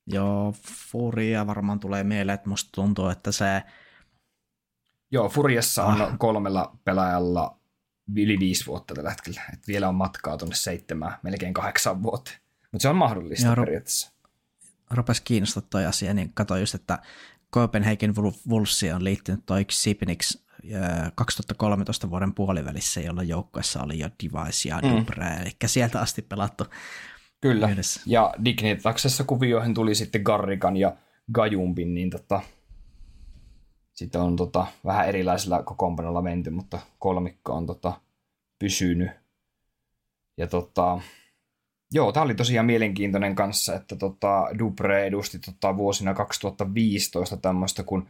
Joo, Furia varmaan tulee mieleen, että musta tuntuu, että se... Joo, Furiassa on ah. kolmella pelaajalla yli viisi vuotta tällä hetkellä. Et vielä on matkaa tuonne seitsemään, melkein kahdeksan vuotta. Mutta se on mahdollista Joo, periaatteessa. Rupesi kiinnostaa toi asia, niin katsoin just, että Copenhagen Wolves on liittynyt toi Sipnix 2013 vuoden puolivälissä, jolloin joukkueessa oli jo Device ja Dubre, mm. eli sieltä asti pelattu Kyllä, yhdessä. ja Dignitaksessa kuvioihin tuli sitten Garrigan ja Gajumpin, niin tota, sitten on tota, vähän erilaisilla kokoonpanolla menty, mutta kolmikko on tota, pysynyt. Ja tota, joo, tämä oli tosiaan mielenkiintoinen kanssa, että tota, Dubre edusti tota, vuosina 2015 tämmöistä kuin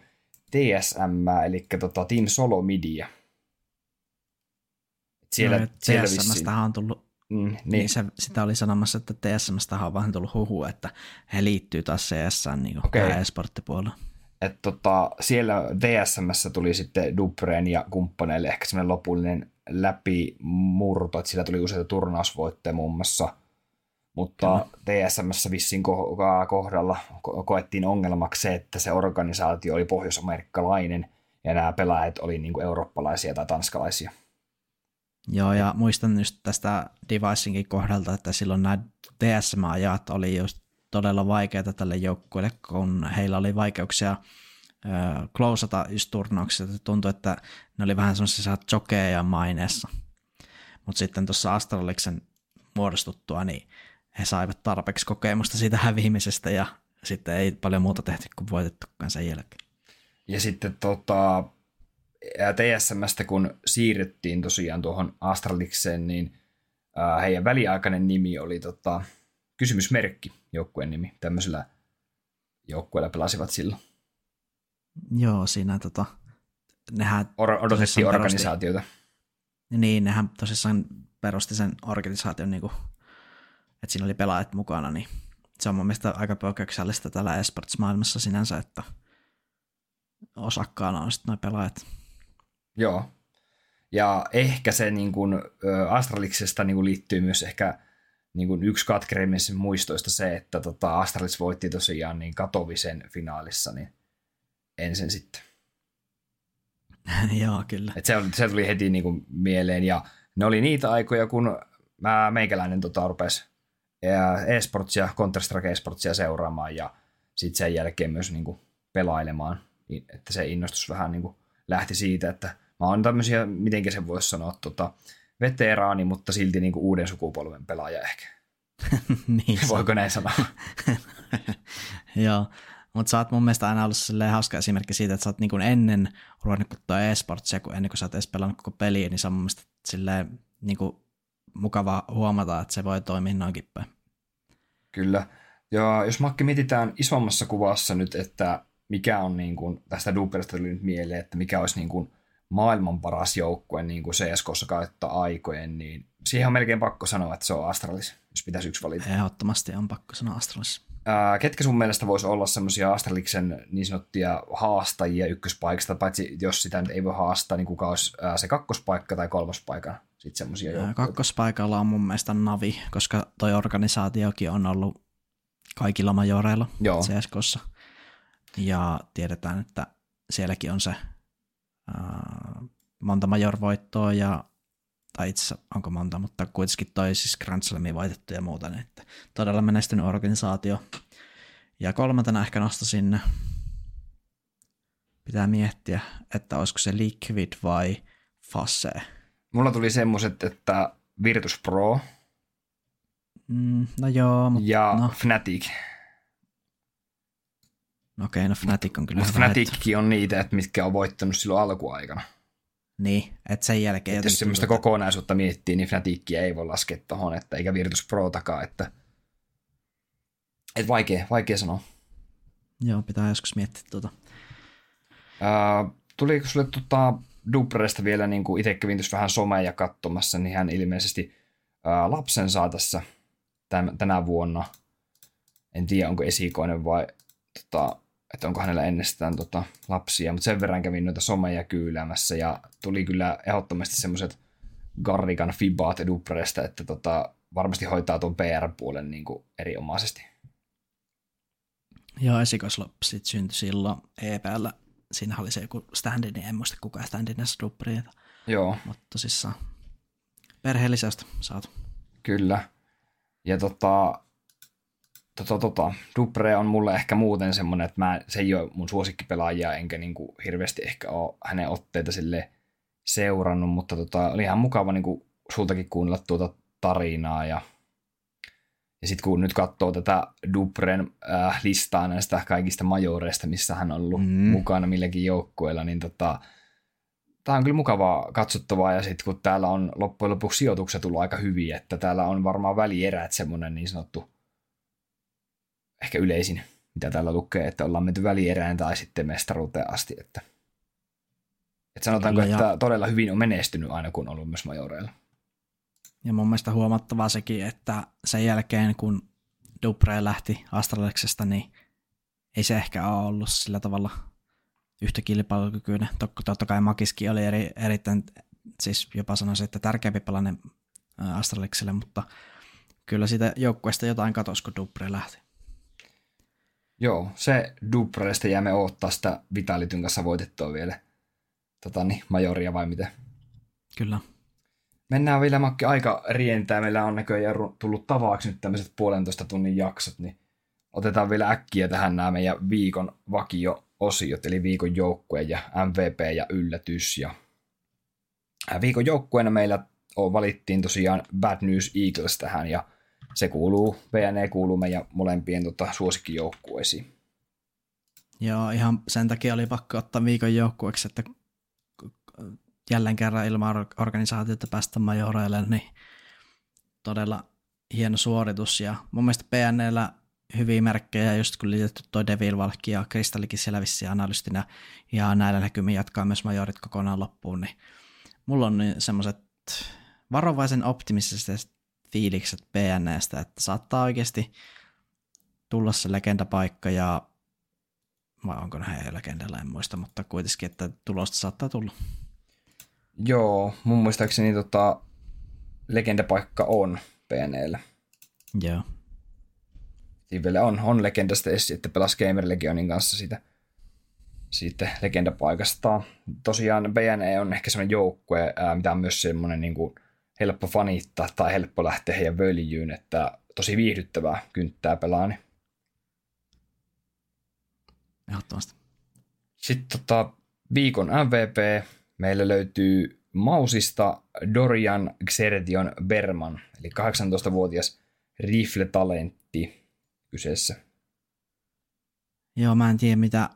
TSM, eli tota Team Solo Media. Siellä, no, TSMstä on tullut Mm, niin. niin se, sitä oli sanomassa, että TSMstä on vähän tullut huhu, että he liittyy taas CS niin okay. e-sporttipuolella. Et tota, siellä DSMssä tuli sitten Dubreen ja kumppaneille ehkä semmoinen lopullinen läpimurto, että sillä tuli useita turnausvoitteja muun muassa – mutta TSMssä vissiin kohdalla koettiin ongelmaksi se, että se organisaatio oli pohjoisamerikkalainen ja nämä pelaajat oli niin kuin eurooppalaisia tai tanskalaisia. Joo, ja muistan just tästä Deviceinkin kohdalta, että silloin nämä TSM-ajat oli just todella vaikeita tälle joukkueelle, kun heillä oli vaikeuksia klousata just turnauksissa, että tuntui, että ne oli vähän semmoisessa jokeja maineessa. Mutta sitten tuossa Astraliksen muodostuttua, niin he saivat tarpeeksi kokemusta siitä häviimisestä ja sitten ei paljon muuta tehty kuin voitettukaan sen jälkeen. Ja sitten tota, TSMstä kun siirryttiin tosiaan tuohon Astralikseen, niin heidän väliaikainen nimi oli tota, kysymysmerkki, joukkueen nimi. Tämmöisellä joukkueella pelasivat silloin. Joo, siinä tota, nehän... Or- odotettiin organisaatiota. Perusti, niin, nehän tosissaan perusti sen organisaation niin kuin että siinä oli pelaajat mukana, niin se on mun mielestä aika poikkeuksellista tällä esports-maailmassa sinänsä, että osakkaana on sitten pelaajat. Joo. Ja ehkä se niin kuin, Astraliksesta niin kuin liittyy myös ehkä niin kuin yksi katkereimmista muistoista se, että tota Astralis voitti tosiaan niin Katovisen finaalissa, niin ensin sitten. Joo, kyllä. Et se, oli, se tuli heti niin kuin mieleen, ja ne oli niitä aikoja, kun mä meikäläinen tota, rupesi eSportsia, Counter-Strike eSportsia seuraamaan ja sitten sen jälkeen myös niin kuin pelailemaan, niin että se innostus vähän niin kuin lähti siitä, että mä oon tämmöisiä, mitenkä se voisi sanoa, tota, veteraani, mutta silti niin kuin uuden sukupolven pelaaja ehkä. niin Voiko näin sanoa? Joo, mutta sä oot mun mielestä aina ollut hauska esimerkki siitä, että sä oot niin ennen ruvennut katsoa e-sportsia, kun ennen kuin sä oot edes pelannut koko peliä, niin se on mun mielestä silleen, niin kuin mukava huomata, että se voi toimia noinkin päin. Kyllä. Ja jos Makki mietitään isommassa kuvassa nyt, että mikä on niin kuin, tästä Duperista tuli nyt mieleen, että mikä olisi niin kuin maailman paras joukkue niin kuin CSKssa kautta aikojen, niin siihen on melkein pakko sanoa, että se on Astralis, jos pitäisi yksi valita. Ehdottomasti on pakko sanoa Astralis. Ää, ketkä sun mielestä voisi olla semmoisia Astraliksen niin sanottuja haastajia ykköspaikasta, paitsi jos sitä nyt ei voi haastaa, niin kuka olisi ää, se kakkospaikka tai kolmospaikka? Sitten semmoisia joukkoja. Kakkospaikalla on mun mielestä Navi, koska toi organisaatiokin on ollut kaikilla majoreilla Joo. CSKssa. Ja tiedetään, että sielläkin on se uh, monta major-voittoa ja tai itse onko monta, mutta kuitenkin toi siis Grand Slamin voitettu ja muuta, niin että todella menestynyt organisaatio. Ja kolmantena ehkä sinne pitää miettiä, että olisiko se Liquid vai Fase. Mulla tuli semmoset, että Virtus Pro Mm, no joo, mutta ja no, Fnatic. No okei, no Fnatic on kyllä Mutta. Fnatickin on niitä, että mitkä on voittanut silloin alkuaikana. Niin, että sen jälkeen Et jos semmoista että- kokonaisuutta miettii, niin Fnatickia ei voi laskea tohon, että eikä Virtus Protakaan, että et vaikea, vaikea sanoa. Joo, pitää joskus miettiä tuota. Ää, tuliko sulle tota Dubresta vielä, niin kuin itse kävin vähän somea katsomassa, niin hän ilmeisesti ää, lapsen saa tässä täm, tänä vuonna. En tiedä, onko esikoinen vai tota, että onko hänellä ennestään tota, lapsia, mutta sen verran kävin noita someja kyyläämässä ja tuli kyllä ehdottomasti semmoiset Garrigan fibaat Dubresta, että tota, varmasti hoitaa tuon PR-puolen niin kuin erinomaisesti. Joo, esikoslapsit syntyi silloin EPllä. Siinä oli se joku standi, niin en muista kuka standi näissä duppereita. Joo, Mutta tosissaan perheellisestä saatu. Kyllä. Ja tota, tota, tota, Dubre on mulle ehkä muuten semmoinen, että mä, se ei ole mun suosikkipelaajia, enkä niinku hirveästi ehkä ole hänen otteita sille seurannut, mutta tota, oli ihan mukava niinku sultakin kuunnella tuota tarinaa ja ja sitten kun nyt katsoo tätä Dubren äh, listaa näistä kaikista majoreista, missä hän on ollut mm. mukana milläkin joukkueella, niin tota, tämä on kyllä mukavaa katsottavaa, ja sitten kun täällä on loppujen lopuksi sijoitukset tullut aika hyvin, että täällä on varmaan välierät semmoinen niin sanottu ehkä yleisin, mitä täällä lukee, että ollaan menty välierään tai sitten mestaruuteen asti, että, että sanotaanko, Kyllä, ja- että todella hyvin on menestynyt aina, kun on ollut myös majoreilla. Ja mun mielestä huomattavaa sekin, että sen jälkeen kun Dubre lähti Astraleksesta, niin ei se ehkä ole ollut sillä tavalla yhtä kilpailukykyinen. Totta, kai Makiskin oli eri, erittäin, siis jopa sanoisin, että tärkeämpi palanen Astralekselle, mutta kyllä siitä joukkueesta jotain katosi, kun Dubre lähti. Joo, se Dubresta jäämme odottaa sitä Vitalityn kanssa voitettua vielä tota, niin, majoria vai mitä. Kyllä. Mennään vielä Makki aika rientää. Meillä on näköjään tullut tavaksi nyt tämmöiset puolentoista tunnin jaksot, niin otetaan vielä äkkiä tähän nämä meidän viikon vakio-osiot, eli viikon joukkue ja MVP ja yllätys. Ja Äh, viikon joukkueena meillä on, valittiin tosiaan Bad News Eagles tähän, ja se kuuluu, VNE kuuluu meidän molempien tota, suosikkijoukkueisiin. Joo, ihan sen takia oli pakko ottaa viikon joukkueeksi, että jälleen kerran ilman or- organisaatiota päästä majoreille, niin todella hieno suoritus. Ja mun mielestä PNllä hyviä merkkejä, just kun liitetty toi Devil Valkki ja Kristallikin siellä vissiin analystinä, ja näillä näkymin jatkaa myös majorit kokonaan loppuun, niin mulla on niin semmoiset varovaisen optimistiset fiilikset PNstä, että saattaa oikeasti tulla se legendapaikka ja vai onko ne heidän legendalla, en muista, mutta kuitenkin, että tulosta saattaa tulla. Joo, mun muistaakseni tota, legendapaikka on PNEllä. Joo. Siinä vielä on, on legenda Stacy, että pelasi Gamer Legionin kanssa siitä, siitä legendapaikasta. Tosiaan BNE on ehkä semmoinen joukkue, ää, mitä on myös semmoinen niin kuin helppo fanittaa tai helppo lähteä heidän völjyyn, että tosi viihdyttävää kynttää pelaa. Niin. Ehdottomasti. Sitten tota, viikon MVP meillä löytyy Mausista Dorian Xertion Berman, eli 18-vuotias rifle-talentti kyseessä. Joo, mä en tiedä mitä,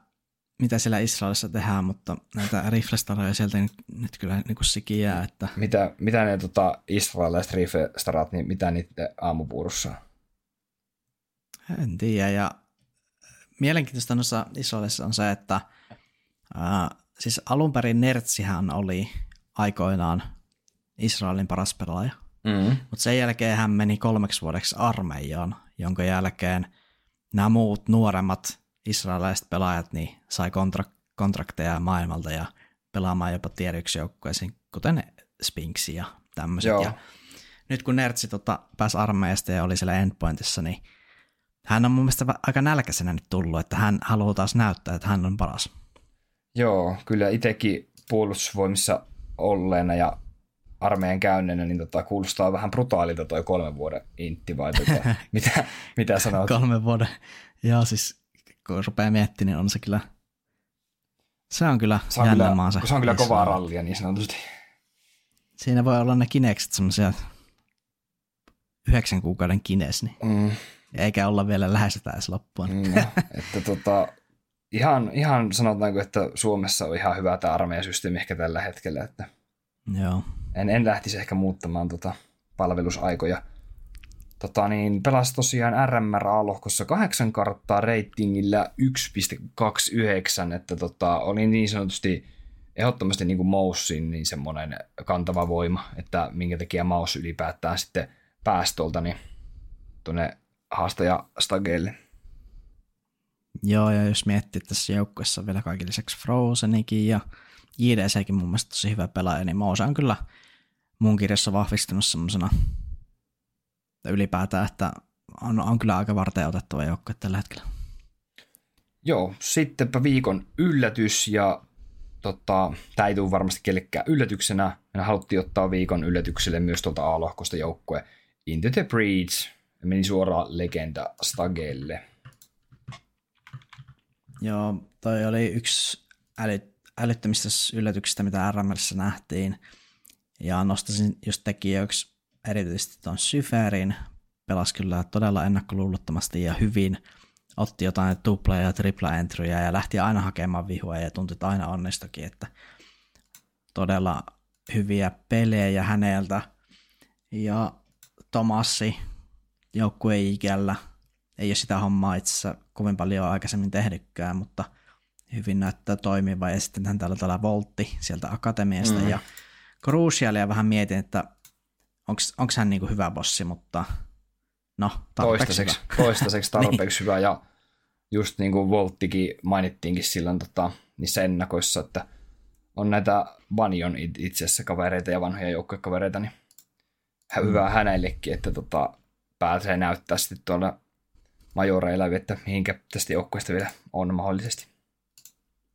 mitä siellä Israelissa tehdään, mutta näitä riflestaroja sieltä nyt, nyt kyllä niin kuin sikiää, että Mitä, mitä ne tota, israelilaiset rifle-starat, niin mitä niiden aamupuurussa on? en tiedä. Ja mielenkiintoista noissa Israelissa on se, että ää, siis alun perin Nertsihän oli aikoinaan Israelin paras pelaaja. Mm. Mutta sen jälkeen hän meni kolmeksi vuodeksi armeijaan, jonka jälkeen nämä muut nuoremmat israelilaiset pelaajat niin sai kontra- kontrakteja maailmalta ja pelaamaan jopa tier 1 joukkueisiin, kuten Spinksi ja tämmöiset. Joo. Ja nyt kun Nertsi tota, pääsi armeijasta ja oli siellä endpointissa, niin hän on mun mielestä aika nälkäisenä nyt tullut, että hän haluaa taas näyttää, että hän on paras. Joo, kyllä itsekin puolustusvoimissa olleena ja armeijan käynneenä, niin tota, kuulostaa vähän brutaalilta toi kolmen vuoden intti, vai tota, mitä, mitä sanot? Kolmen vuoden. Ja siis kun rupeaa miettimään, niin on se kyllä Se on kyllä Se on jännä kyllä, maa se. on kyllä kovaa rallia niin sanotusti. Siinä voi olla ne kinekset semmoisia yhdeksän kuukauden kines, niin Mm, eikä olla vielä lähestytä edes loppua. Mm. no, että tota, ihan, ihan sanotaanko, että Suomessa on ihan hyvä tämä armeijasysteemi ehkä tällä hetkellä, että Joo. en, en lähtisi ehkä muuttamaan tota palvelusaikoja. Tota, niin, pelasi tosiaan RMR-lohkossa kahdeksan karttaa reitingillä 1.29, että tota, oli niin sanotusti ehdottomasti niin kuin Moussin niin semmoinen kantava voima, että minkä takia Maus ylipäätään sitten pääsi tuolta niin tuonne haastaja Stageelle. Joo, ja jos miettii, että tässä joukkueessa vielä kaiken lisäksi Frozenikin ja JDCkin mun mielestä tosi hyvä pelaaja, niin Mouse on kyllä mun kirjassa vahvistunut semmoisena ylipäätään, että on, on kyllä aika varten otettava joukkue tällä hetkellä. Joo, sittenpä viikon yllätys ja tota, tämä ei tule varmasti kellekään yllätyksenä. Me haluttiin ottaa viikon yllätykselle myös tuolta A-lohkosta joukkue Into the Breach. Ja meni suoraan legenda Stagelle. Joo, toi oli yksi äly, älyttömistä yllätyksistä, mitä RMLssä nähtiin. Ja nostaisin just tekijöiksi erityisesti tuon Syferin. Pelasi kyllä todella ennakkoluulottomasti ja hyvin. Otti jotain tupla- ja tripla entryjä ja lähti aina hakemaan vihua ja tuntui, että aina onnistukin, että todella hyviä pelejä häneltä. Ja Tomassi joukkueen ikällä ei ole sitä hommaa itse asiassa kovin paljon aikaisemmin tehnytkään, mutta hyvin näyttää toimiva. Ja sitten hän täällä täällä Voltti sieltä Akatemiasta. Mm. Ja Crucialia vähän mietin, että onko hän niinku hyvä bossi, mutta no, tarpeeksi Toistaiseksi, hyvä. toistaiseksi tarpeeksi hyvä. Ja just niin kuin Volttikin mainittiinkin silloin tota, niissä ennakoissa, että on näitä Banjon it- itse asiassa kavereita ja vanhoja joukkuekavereita, niin hä- hyvä hänellekin, että tota, pääsee näyttää sitten tuolla majoreilla, että mihinkä tästä joukkueesta vielä on mahdollisesti.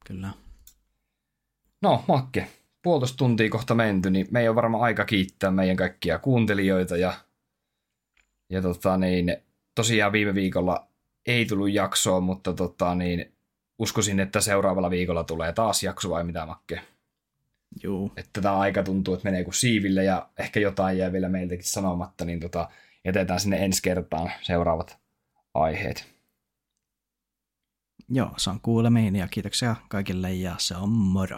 Kyllä. No, Makke, puolitoista tuntia kohta menty, niin meidän on varmaan aika kiittää meidän kaikkia kuuntelijoita ja, ja tota niin, tosiaan viime viikolla ei tullut jaksoa, mutta tota niin, uskoisin, että seuraavalla viikolla tulee taas jakso vai mitä Makke? Juu. Että tämä aika tuntuu, että menee kuin siiville ja ehkä jotain jää vielä meiltäkin sanomatta, niin tota, jätetään sinne ensi kertaan seuraavat aiheet. Joo, se on kuulemiin ja kiitoksia kaikille ja se on moro.